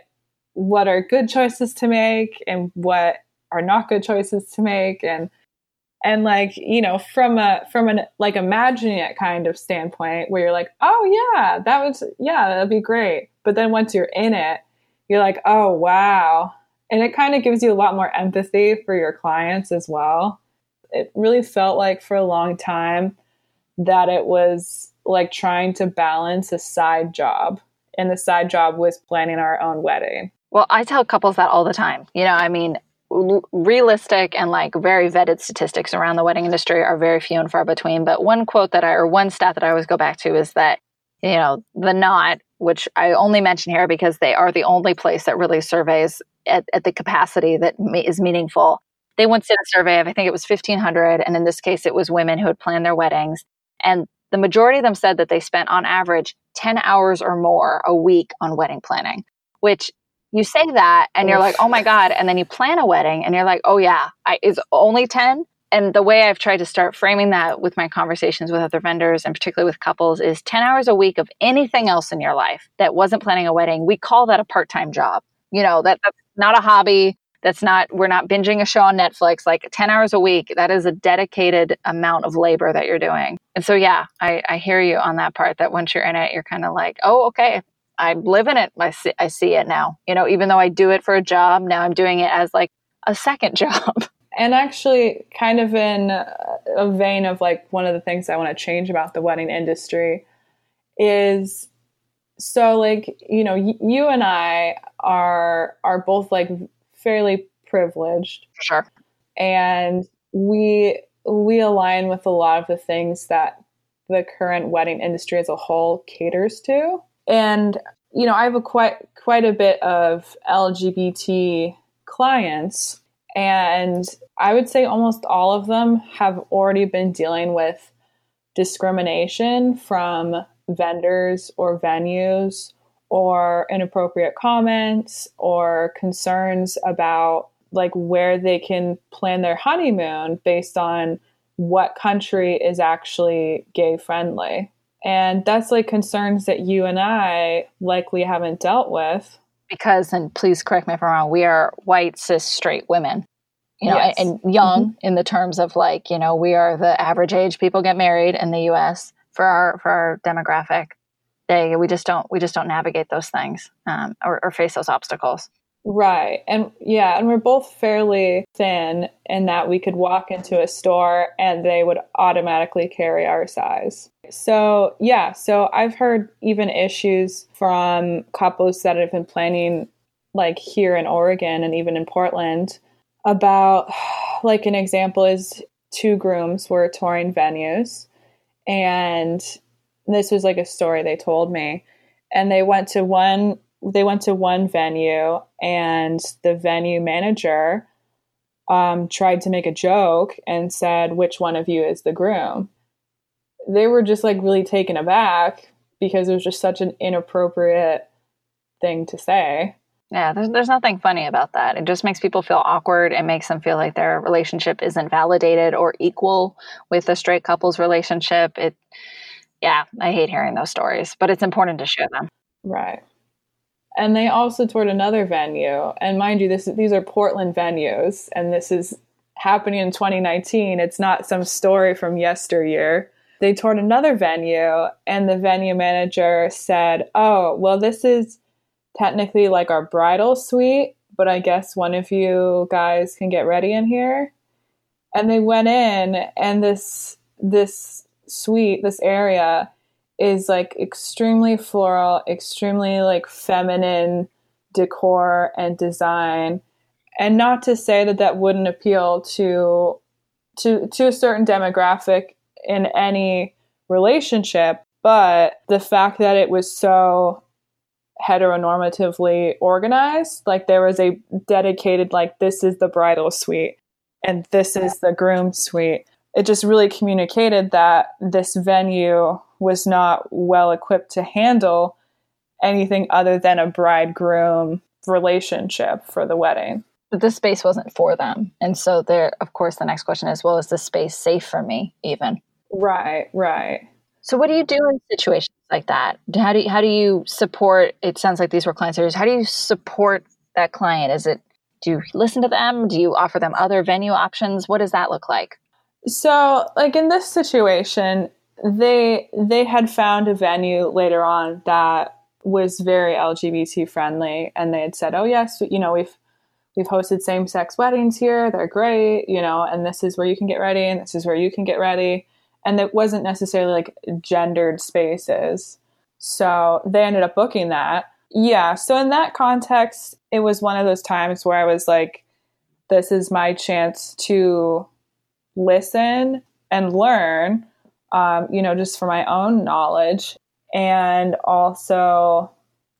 what are good choices to make and what are not good choices to make and and like you know from a from an like imagining it kind of standpoint where you're like oh yeah that was yeah that'd be great but then once you're in it you're like oh wow. And it kind of gives you a lot more empathy for your clients as well. It really felt like for a long time that it was like trying to balance a side job and the side job was planning our own wedding. Well i tell couples that all the time. You know i mean realistic and like very vetted statistics around the wedding industry are very few and far between. But one quote that I, or one stat that I always go back to is that, you know, the knot, which I only mention here because they are the only place that really surveys at, at the capacity that is meaningful. They once did a survey of, I think it was 1,500. And in this case, it was women who had planned their weddings. And the majority of them said that they spent on average 10 hours or more a week on wedding planning, which you say that and you're like, oh my God. And then you plan a wedding and you're like, oh yeah, I, is only 10? And the way I've tried to start framing that with my conversations with other vendors and particularly with couples is 10 hours a week of anything else in your life that wasn't planning a wedding. We call that a part time job. You know, that, that's not a hobby. That's not, we're not binging a show on Netflix. Like 10 hours a week, that is a dedicated amount of labor that you're doing. And so, yeah, I, I hear you on that part that once you're in it, you're kind of like, oh, okay, I live in it. I see, I see it now. You know, even though I do it for a job, now I'm doing it as like a second job. And actually, kind of in a vein of like one of the things I want to change about the wedding industry is so like you know y- you and I are are both like fairly privileged, for sure, and we we align with a lot of the things that the current wedding industry as a whole caters to. And you know, I have a quite quite a bit of LGBT clients, and I would say almost all of them have already been dealing with discrimination from vendors or venues or inappropriate comments or concerns about like where they can plan their honeymoon based on what country is actually gay friendly. And that's like concerns that you and I likely haven't dealt with. Because, and please correct me if I'm wrong, we are white, cis, straight women you know, yes. and, young mm-hmm. in the terms of like, you know, we are the average age people get married in the U.S. for our for our demographic. They we just don't we just don't navigate those things um, or, or face those obstacles. Right, and yeah, and we're both fairly thin in that we could walk into a store and they would automatically carry our size. So yeah, so I've heard even issues from couples that have been planning like here in Oregon and even in Portland about like an example is two grooms were touring venues and this was like a story they told me. And they went to one they went to one venue and the venue manager um, tried to make a joke and said which one of you is the groom they were just like really taken aback because it was just such an inappropriate thing to say yeah, there's, there's nothing funny about that. It just makes people feel awkward. It makes them feel like their relationship isn't validated or equal with a straight couple's relationship. It, yeah, I hate hearing those stories, but it's important to share them. Right. And they also toured another venue, and mind you, this these are Portland venues, and this is happening in 2019. It's not some story from yesteryear. They toured another venue, and the venue manager said, "Oh, well, this is." technically like our bridal suite, but I guess one of you guys can get ready in here. And they went in and this this suite, this area is like extremely floral, extremely like feminine decor and design. And not to say that that wouldn't appeal to to to a certain demographic in any relationship, but the fact that it was so heteronormatively organized. Like there was a dedicated, like, this is the bridal suite and this is the groom suite. It just really communicated that this venue was not well equipped to handle anything other than a bridegroom relationship for the wedding. But this space wasn't for them. And so there of course the next question is, well, is this space safe for me even? Right, right. So what do you do in situations like that? How do you, how do you support? It sounds like these were client services. How do you support that client? Is it do you listen to them? Do you offer them other venue options? What does that look like? So, like in this situation, they they had found a venue later on that was very LGBT friendly, and they had said, "Oh yes, you know we've we've hosted same sex weddings here. They're great, you know, and this is where you can get ready, and this is where you can get ready." And it wasn't necessarily like gendered spaces. So they ended up booking that. Yeah. So in that context, it was one of those times where I was like, this is my chance to listen and learn, um, you know, just for my own knowledge. And also,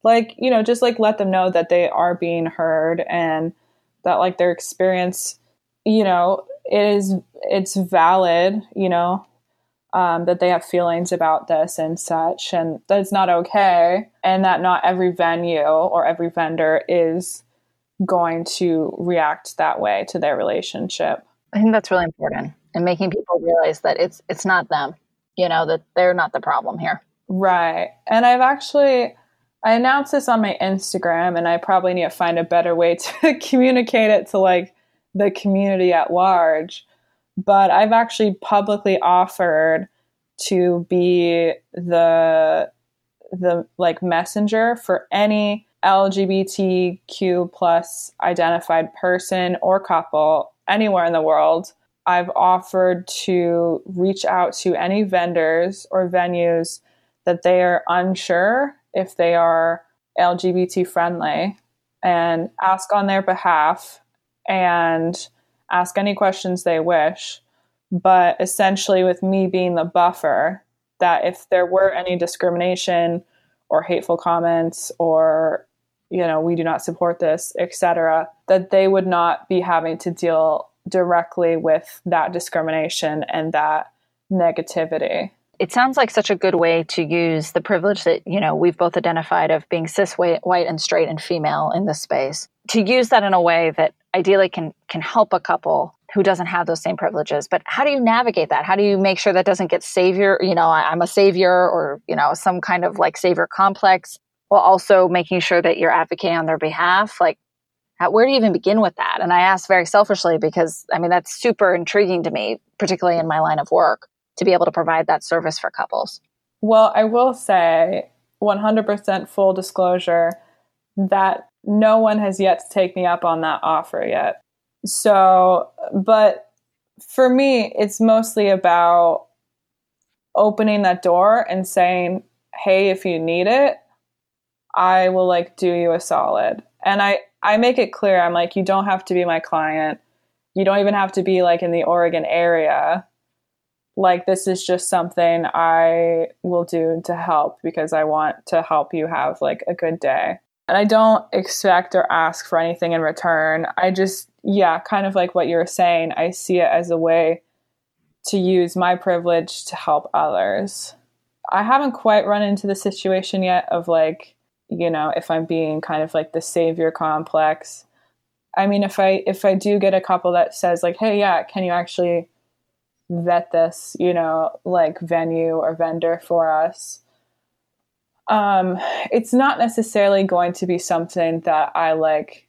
like, you know, just like let them know that they are being heard and that like their experience, you know, is it's valid, you know, um, that they have feelings about this and such, and that it's not okay, and that not every venue or every vendor is going to react that way to their relationship. I think that's really important, and making people realize that it's it's not them, you know, that they're not the problem here. Right, and I've actually. I announced this on my Instagram, and I probably need to find a better way to communicate it to like the community at large but I've actually publicly offered to be the the like messenger for any LGBTQ plus identified person or couple anywhere in the world. I've offered to reach out to any vendors or venues that they are unsure if they are LGBT friendly and ask on their behalf and ask any questions they wish. But essentially, with me being the buffer, that if there were any discrimination or hateful comments or you know we do not support this etc that they would not be having to deal directly with that discrimination and that negativity it sounds like such a good way to use the privilege that you know we've both identified of being cis white, and straight and female in this space to use that in a way that ideally can can help a couple who doesn't have those same privileges. But how do you navigate that? How do you make sure that doesn't get savior, you know, I'm a savior or, you know, some kind of like savior complex while also making sure that you're advocating on their behalf? Like, how, where do you even begin with that? And I ask very selfishly because I mean, that's super intriguing to me, particularly in my line of work, to be able to provide that service for couples. Well, I will say 100% full disclosure that no one has yet to take me up on that offer yet. So, but for me, it's mostly about opening that door and saying, hey, if you need it, I will like do you a solid. And I, I make it clear, I'm like, you don't have to be my client. You don't even have to be like in the Oregon area. Like, this is just something I will do to help because I want to help you have like a good day. And I don't expect or ask for anything in return. I just, yeah, kind of like what you were saying, I see it as a way to use my privilege to help others. I haven't quite run into the situation yet of like, you know, if I'm being kind of like the savior complex. I mean, if I if I do get a couple that says like, "Hey, yeah, can you actually vet this, you know, like venue or vendor for us?" um, it's not necessarily going to be something that I like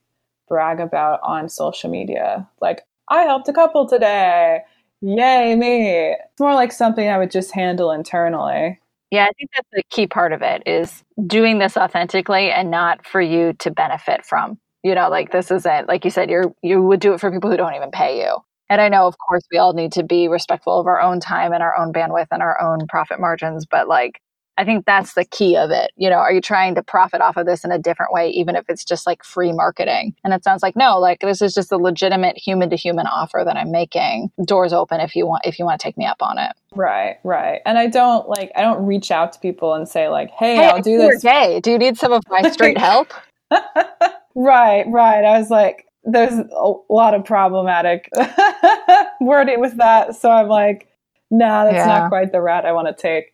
brag about on social media. Like, I helped a couple today. Yay, me. It's more like something I would just handle internally. Yeah, I think that's the key part of it is doing this authentically and not for you to benefit from. You know, like this isn't like you said, you're you would do it for people who don't even pay you. And I know of course we all need to be respectful of our own time and our own bandwidth and our own profit margins, but like I think that's the key of it. You know, are you trying to profit off of this in a different way, even if it's just like free marketing? And it sounds like no, like this is just a legitimate human to human offer that I'm making. Doors open if you want if you want to take me up on it. Right, right. And I don't like I don't reach out to people and say like, hey, hey I'll do this. Gay. Do you need some of my straight help? right, right. I was like, there's a lot of problematic wording with that. So I'm like, nah, that's yeah. not quite the route I want to take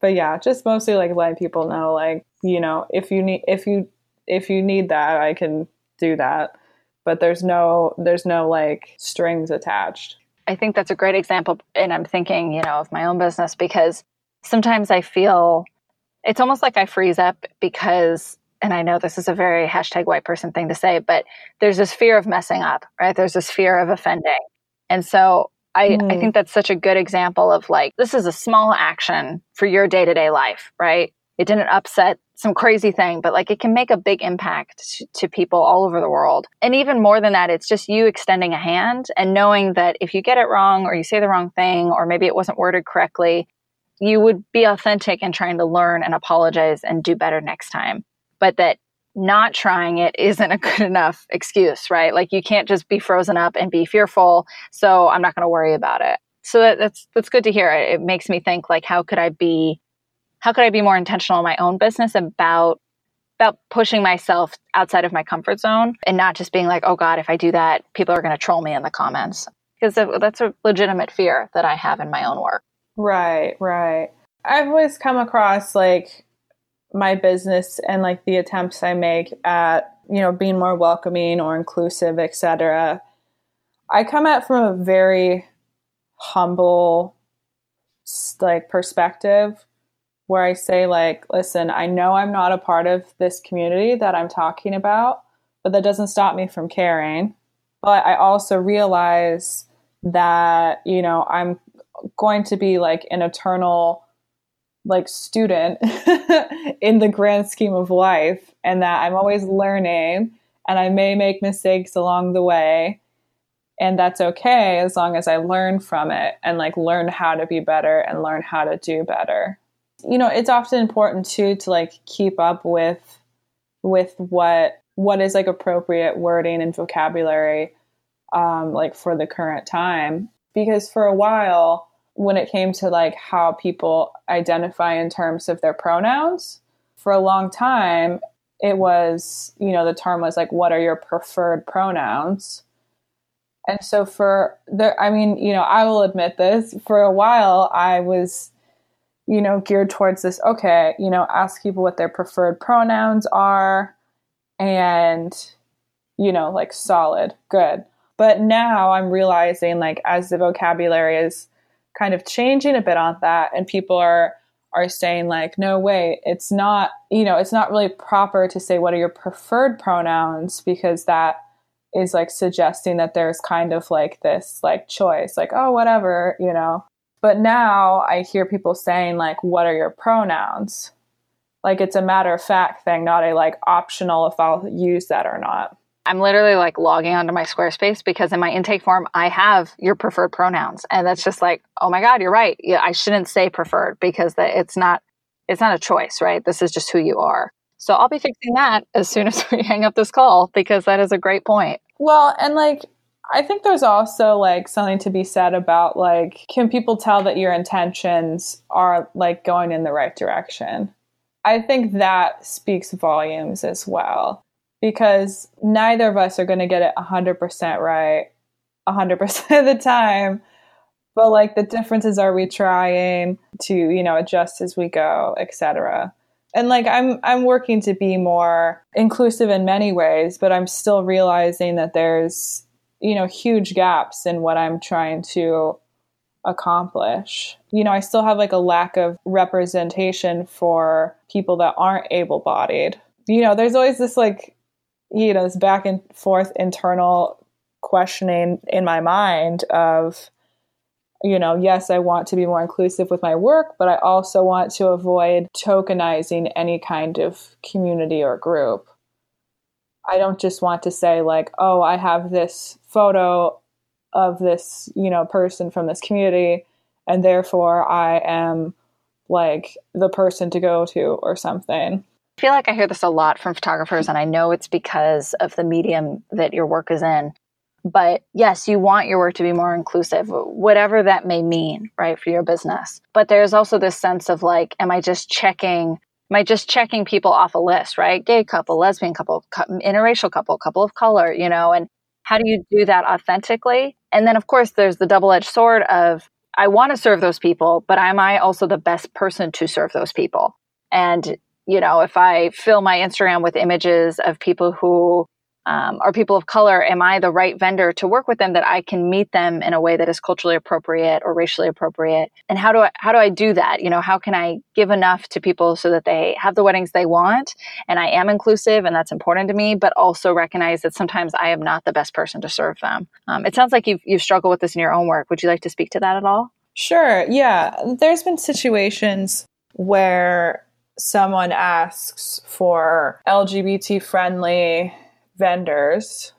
but yeah, just mostly like letting people know, like you know, if you need if you if you need that, I can do that. But there's no there's no like strings attached. I think that's a great example, and I'm thinking, you know, of my own business because sometimes I feel it's almost like I freeze up because and I know this is a very hashtag white person thing to say, but there's this fear of messing up, right? There's this fear of offending. And so I, mm. I think that's such a good example of like, this is a small action for your day to day life, right? It didn't upset some crazy thing, but like it can make a big impact to, to people all over the world. And even more than that, it's just you extending a hand and knowing that if you get it wrong or you say the wrong thing or maybe it wasn't worded correctly, you would be authentic and trying to learn and apologize and do better next time. But that not trying it isn't a good enough excuse, right? Like you can't just be frozen up and be fearful. So I'm not going to worry about it. So that, that's that's good to hear. It, makes me think like how could I be how could I be more intentional in my own business about about pushing myself outside of my comfort zone and not just being like, oh God, if I do that, people are going to troll me in the comments. Because that's a legitimate fear that I have in my own work. Right, right. I've always come across like my business and like the attempts I make at, you know, being more welcoming or inclusive, etc. I come at from a very humble like perspective where I say like, listen, I know I'm not a part of this community that I'm talking about, but that doesn't stop me from caring. But I also realize that, you know, I'm going to be like an eternal like student in the grand scheme of life and that I'm always learning and I may make mistakes along the way and that's okay as long as I learn from it and like learn how to be better and learn how to do better. You know, it's often important too to like keep up with with what what is like appropriate wording and vocabulary um like for the current time because for a while when it came to like how people identify in terms of their pronouns for a long time it was you know the term was like what are your preferred pronouns? And so for the i mean you know i will admit this for a while i was you know geared towards this okay you know ask people what their preferred pronouns are and you know like solid good. But now I'm realizing, like, as the vocabulary is kind of changing a bit on that, and people are are saying like no way it's not you know it's not really proper to say what are your preferred pronouns because that is like suggesting that there's kind of like this like choice like oh whatever you know? But now i hear people saying like what are your pronouns? Like it's a matter of fact thing not a like optional if i'll use that or not I'm literally like logging onto my Squarespace because in my intake form, I have your preferred pronouns. And that's just like, oh my God, you're right. Yeah, I shouldn't say preferred because that it's not, it's not a choice, right? This is just who you are. So I'll be fixing that as soon as we hang up this call because that is a great point. Well, and like, I think there's also like something to be said about like, can people tell that your intentions are like going in the right direction? I think that speaks volumes as well because neither of us are going to get it 100% right 100% of the time. But like the differences are we trying to you know adjust as we go etc and like i'm i'm working to be more inclusive in many ways but i'm still realizing that there's you know huge gaps in what i'm trying to accomplish. You know i still have like a lack of representation for people that aren't able bodied you know there's always this like you know, this back and forth internal questioning in my mind of, you know, yes, I want to be more inclusive with my work, but I also want to avoid tokenizing any kind of community or group. I don't just want to say, like, oh, I have this photo of this, you know, person from this community, and therefore I am like the person to go to or something. I feel like I hear this a lot from photographers, and I know it's because of the medium that your work is in. But yes, you want your work to be more inclusive, whatever that may mean, right, for your business. But there's also this sense of like, am I just checking? Am I just checking people off a list, right? Gay couple, lesbian couple, interracial couple, couple of color, you know, and how do you do that authentically? And then, of course, there's the double edged sword of I want to serve those people, but am I also the best person to serve those people? And you know, if I fill my Instagram with images of people who um, are people of color, am I the right vendor to work with them that I can meet them in a way that is culturally appropriate or racially appropriate? And how do I how do I do that? You know, how can I give enough to people so that they have the weddings they want and I am inclusive and that's important to me, but also recognize that sometimes I am not the best person to serve them. Um, it sounds like you've you've struggled with this in your own work. Would you like to speak to that at all? Sure. Yeah, there's been situations where someone asks for LGBT friendly vendors,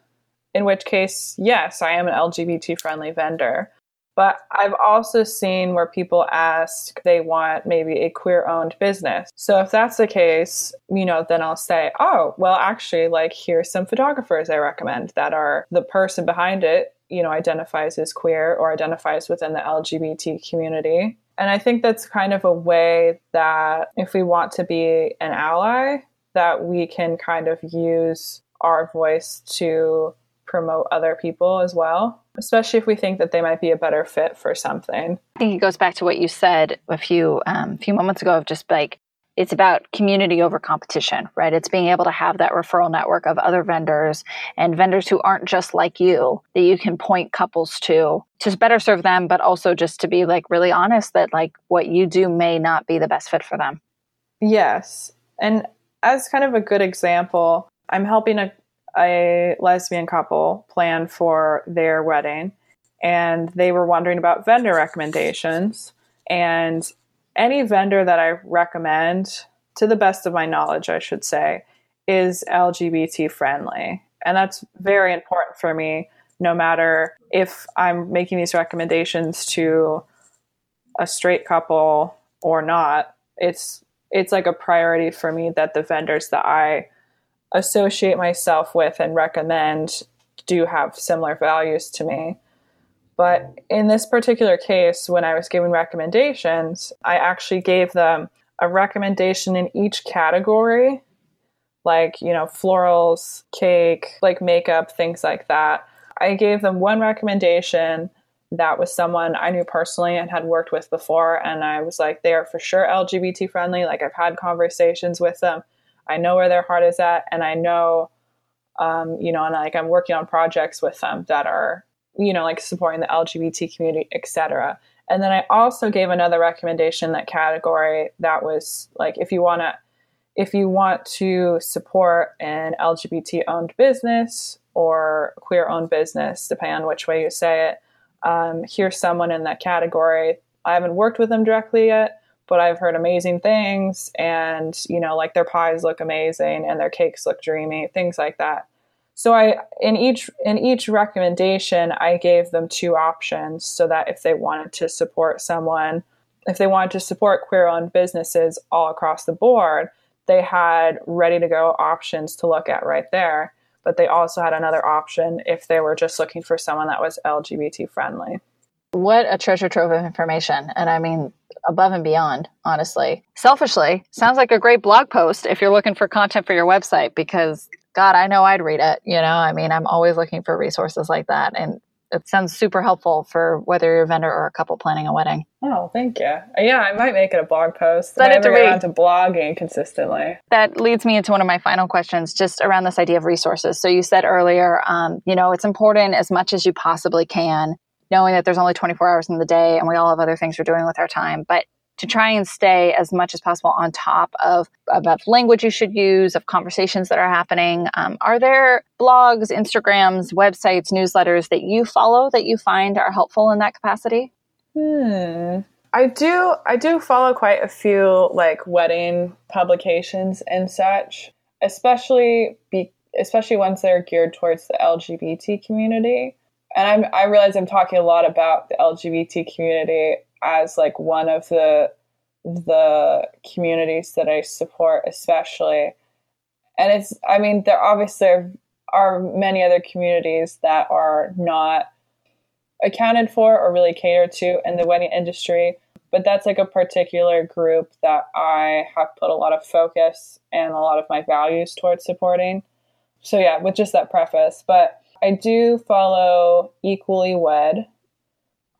in which case, yes, I am an LGBT friendly vendor. But I've also seen where people ask they want maybe a queer owned business. So if that's the case, you know, then I'll say, oh, well, actually, like, here's some photographers I recommend that are the person behind it, you know, identifies as queer or identifies within the LGBT community. And I think that's kind of a way that if we want to be an ally, that we can kind of use our voice to promote other people as well, especially if we think that they might be a better fit for something. I think it goes back to what you said a few um, few moments ago of just like it's about community over competition, right? It's being able to have that referral network of other vendors and vendors who aren't just like you that you can point couples to to better serve them, but also just to be like really honest that like what you do may not be the best fit for them. Yes. And as kind of a good example, I'm helping a, a lesbian couple plan for their wedding and they were wondering about vendor recommendations. And any vendor that I recommend, to the best of my knowledge, I should say, is LGBT friendly. And that's very important for me, no matter if I'm making these recommendations to a straight couple or not. It's it's like a priority for me that the vendors that I associate myself with and recommend do have similar values to me. But in this particular case, when I was giving recommendations, I actually gave them a recommendation in each category, like, you know, florals, cake, like makeup, things like that. I gave them one recommendation that was someone I knew personally and had worked with before. And I was like, they are for sure LGBT friendly. Like, I've had conversations with them. I know where their heart is at, and I know um, you know, and like I'm working on projects with them that are, you know, like supporting the LGBT community, etc. And then I also gave another recommendation that category that was like if you want to if you want to support an LGBT owned business or queer owned business, depending on which way you say it, um, here's someone in that category. I haven't worked with them directly yet, but I've heard amazing things and, you know, like their pies look amazing and their cakes look dreamy, things like that. So I in each in each recommendation I gave them two options so that if they wanted to support someone, if they wanted to support queer owned businesses all across the board, they had ready to go options to look at right there. But they also had another option if they were just looking for someone that was LGBT friendly. What a treasure trove of information. And I mean, above and beyond, honestly. Selfishly, sounds like a great blog post if you're looking for content for your website because, God, I know I'd read it. You know, I mean, I'm always looking for resources like that. And it sounds super helpful for whether you're a vendor or a couple planning a wedding. Oh, thank you. Yeah, I might make it a blog post. Send it to me. to blogging consistently. That leads me into one of my final questions, just around this idea of resources. So you said earlier, um, you know, it's important as much as you possibly can knowing that there's only 24 hours in the day and we all have other things we're doing with our time. But to try and stay as much as possible on top of about language you should use, of conversations that are happening. Um, are there blogs, Instagrams, websites, newsletters that you follow that you find are helpful in that capacity? Hmm. I do. I do follow quite a few like wedding publications and such, especially be, especially ones that are geared towards the LGBT community and I'm, I realize I'm talking a lot about the LGBT community as like one of the the communities that I support, especially. And it's, I mean, there obviously are many other communities that are not accounted for or really catered to in the wedding industry. But that's like a particular group that I have put a lot of focus and a lot of my values towards supporting. So, yeah, with just that preface. But I do follow Equally Wed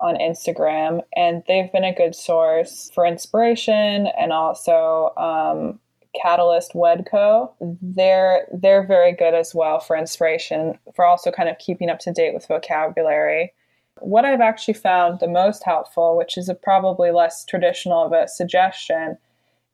on Instagram, and they've been a good source for inspiration and also um, Catalyst Wedco. They're they're very good as well for inspiration, for also kind of keeping up to date with vocabulary. What I've actually found the most helpful, which is a probably less traditional of a suggestion,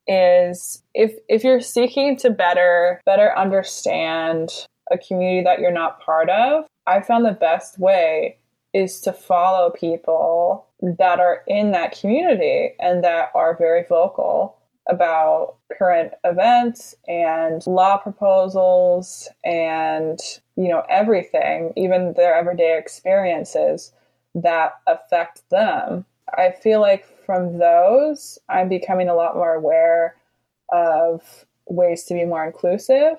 is if if you're seeking to better better understand a community that you're not part of, I found the best way is to follow people that are in that community and that are very vocal about current events and law proposals and you know everything even their everyday experiences that affect them. I feel like from those i'm becoming a lot more aware of ways to be more inclusive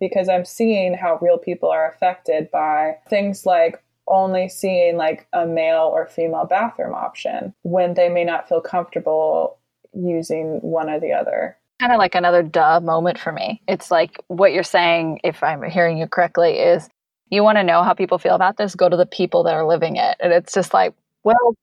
because I'm seeing how real people are affected by things like only seeing like a male or female bathroom option when they may not feel comfortable using one or the other. Kind of like another duh moment for me. It's like what you're saying, if I'm hearing you correctly, is you want to know how people feel about this, go to the people that are living it. And it's just like, well,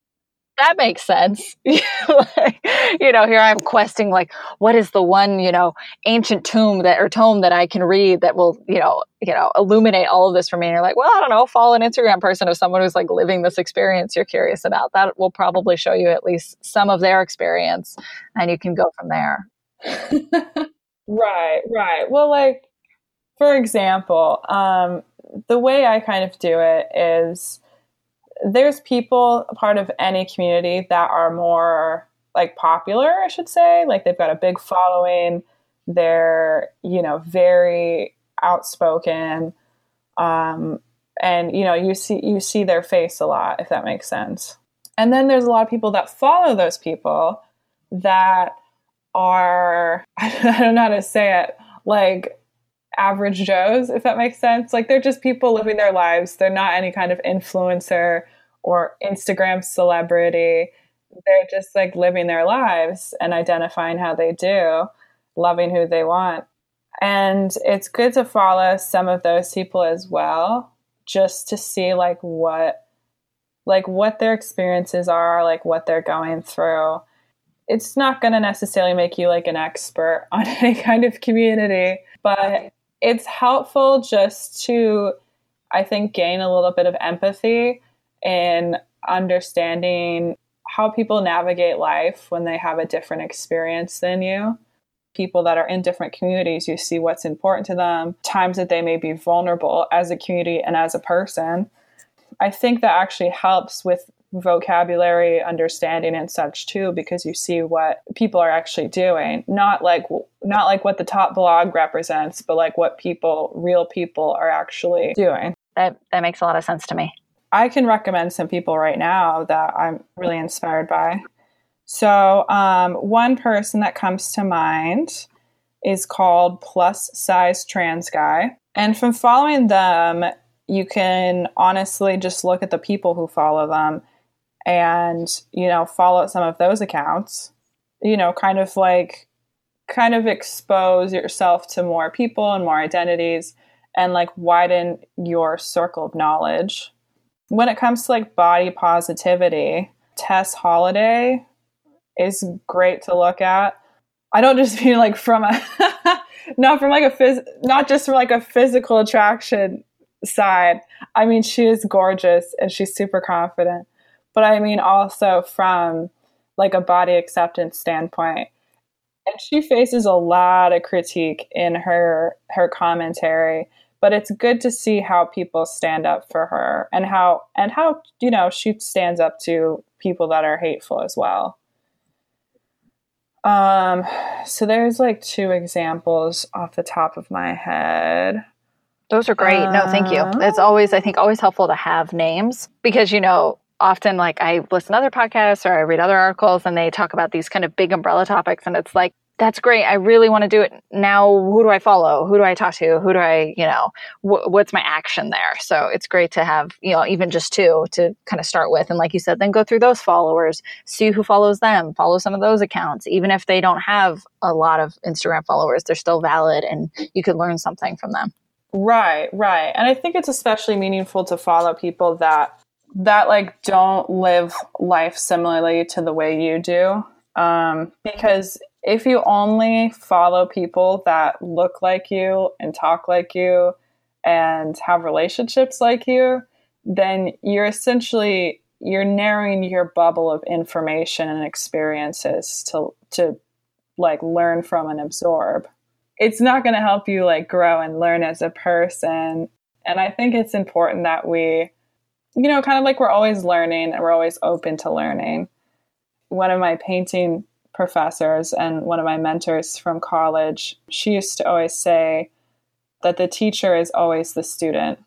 that makes sense. like, you know, here I'm questing like, what is the one, you know, ancient tomb that or tome that I can read that will, you know, you know, illuminate all of this for me. And you're like, well, I don't know, follow an Instagram person of someone who's like living this experience you're curious about. That will probably show you at least some of their experience and you can go from there. right, right. Well, like, for example, um, the way I kind of do it is there's people part of any community that are more like popular, I should say. Like they've got a big following. They're, you know, very outspoken. Um, and you know, you see you see their face a lot, if that makes sense. And then there's a lot of people that follow those people that are I don't know how to say it, like average Joes, if that makes sense. Like they're just people living their lives. They're not any kind of influencer or Instagram celebrity. They're just like living their lives and identifying how they do, loving who they want. And it's good to follow some of those people as well, just to see like what like what their experiences are, like what they're going through. It's not going to necessarily make you like an expert on any kind of community, but it's helpful just to, I think, gain a little bit of empathy in understanding how people navigate life when they have a different experience than you. People that are in different communities, you see what's important to them, times that they may be vulnerable as a community and as a person. I think that actually helps with vocabulary understanding and such too because you see what people are actually doing. Not like not like what the top blog represents but like what people real people are actually doing. That that makes a lot of sense to me. I can recommend some people right now that i'm really inspired by. So um, one person that comes to mind is called plus size trans guy. And from following them you can honestly just look at the people who follow them and you know follow some of those accounts you know kind of like kind of expose yourself to more people and more identities and like widen your circle of knowledge. When it comes to like body positivity Tess Holliday is great to look at. I don't just mean like from a not from like a phys not just from like a physical attraction side. I mean she is gorgeous and she's super confident but I mean also from like a body acceptance standpoint. And she faces a lot of critique in her her commentary, but it's good to see how people stand up for her and how and how you know she stands up to people that are hateful as well. Um so there's like two examples off the top of my head. Those are great. No, thank you. It's always, I think, always helpful to have names because, you know, often like I listen to other podcasts or I read other articles and they talk about these kind of big umbrella topics and it's like that's great. I really want to do it now. Who do I follow? Who do I talk to? Who do I, you know, wh- what's my action there? So it's great to have, you know, even just two to kind of start with. And like you said, then go through those followers, see who follows them, follow some of those accounts. Even if they don't have a lot of Instagram followers, they're still valid and you could learn something from them. Right, right. And I think it's especially meaningful to follow people that that like don't live life similarly to the way you do. Um, because if you only follow people that look like you and talk like you and have relationships like you, then you're essentially you're narrowing your bubble of information and experiences to to like learn from and absorb. It's not going to help you like grow and learn as a person. And I think it's important that we you know, kind of like we're always learning and we're always open to learning. One of my painting professors and one of my mentors from college, she used to always say that the teacher is always the student.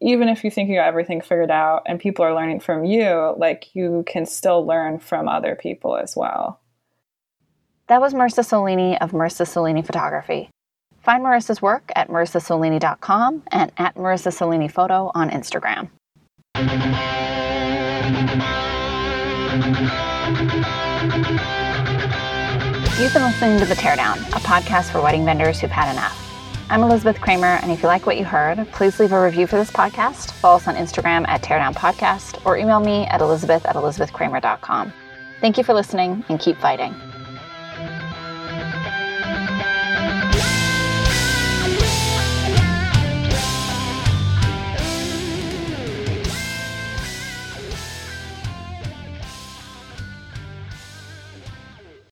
Even if you think you got everything figured out and people are learning from you, like you can still learn from other people as well. That was Marissa Solini of Marissa Solini Photography. Find Marissa's work at marissasolini.com and at Marissa Solini Photo on Instagram. You've been listening to The Teardown, a podcast for wedding vendors who've had enough. I'm Elizabeth Kramer, and if you like what you heard, please leave a review for this podcast, follow us on Instagram at Teardown Podcast, or email me at elizabeth at elizabethkramer.com. Thank you for listening, and keep fighting.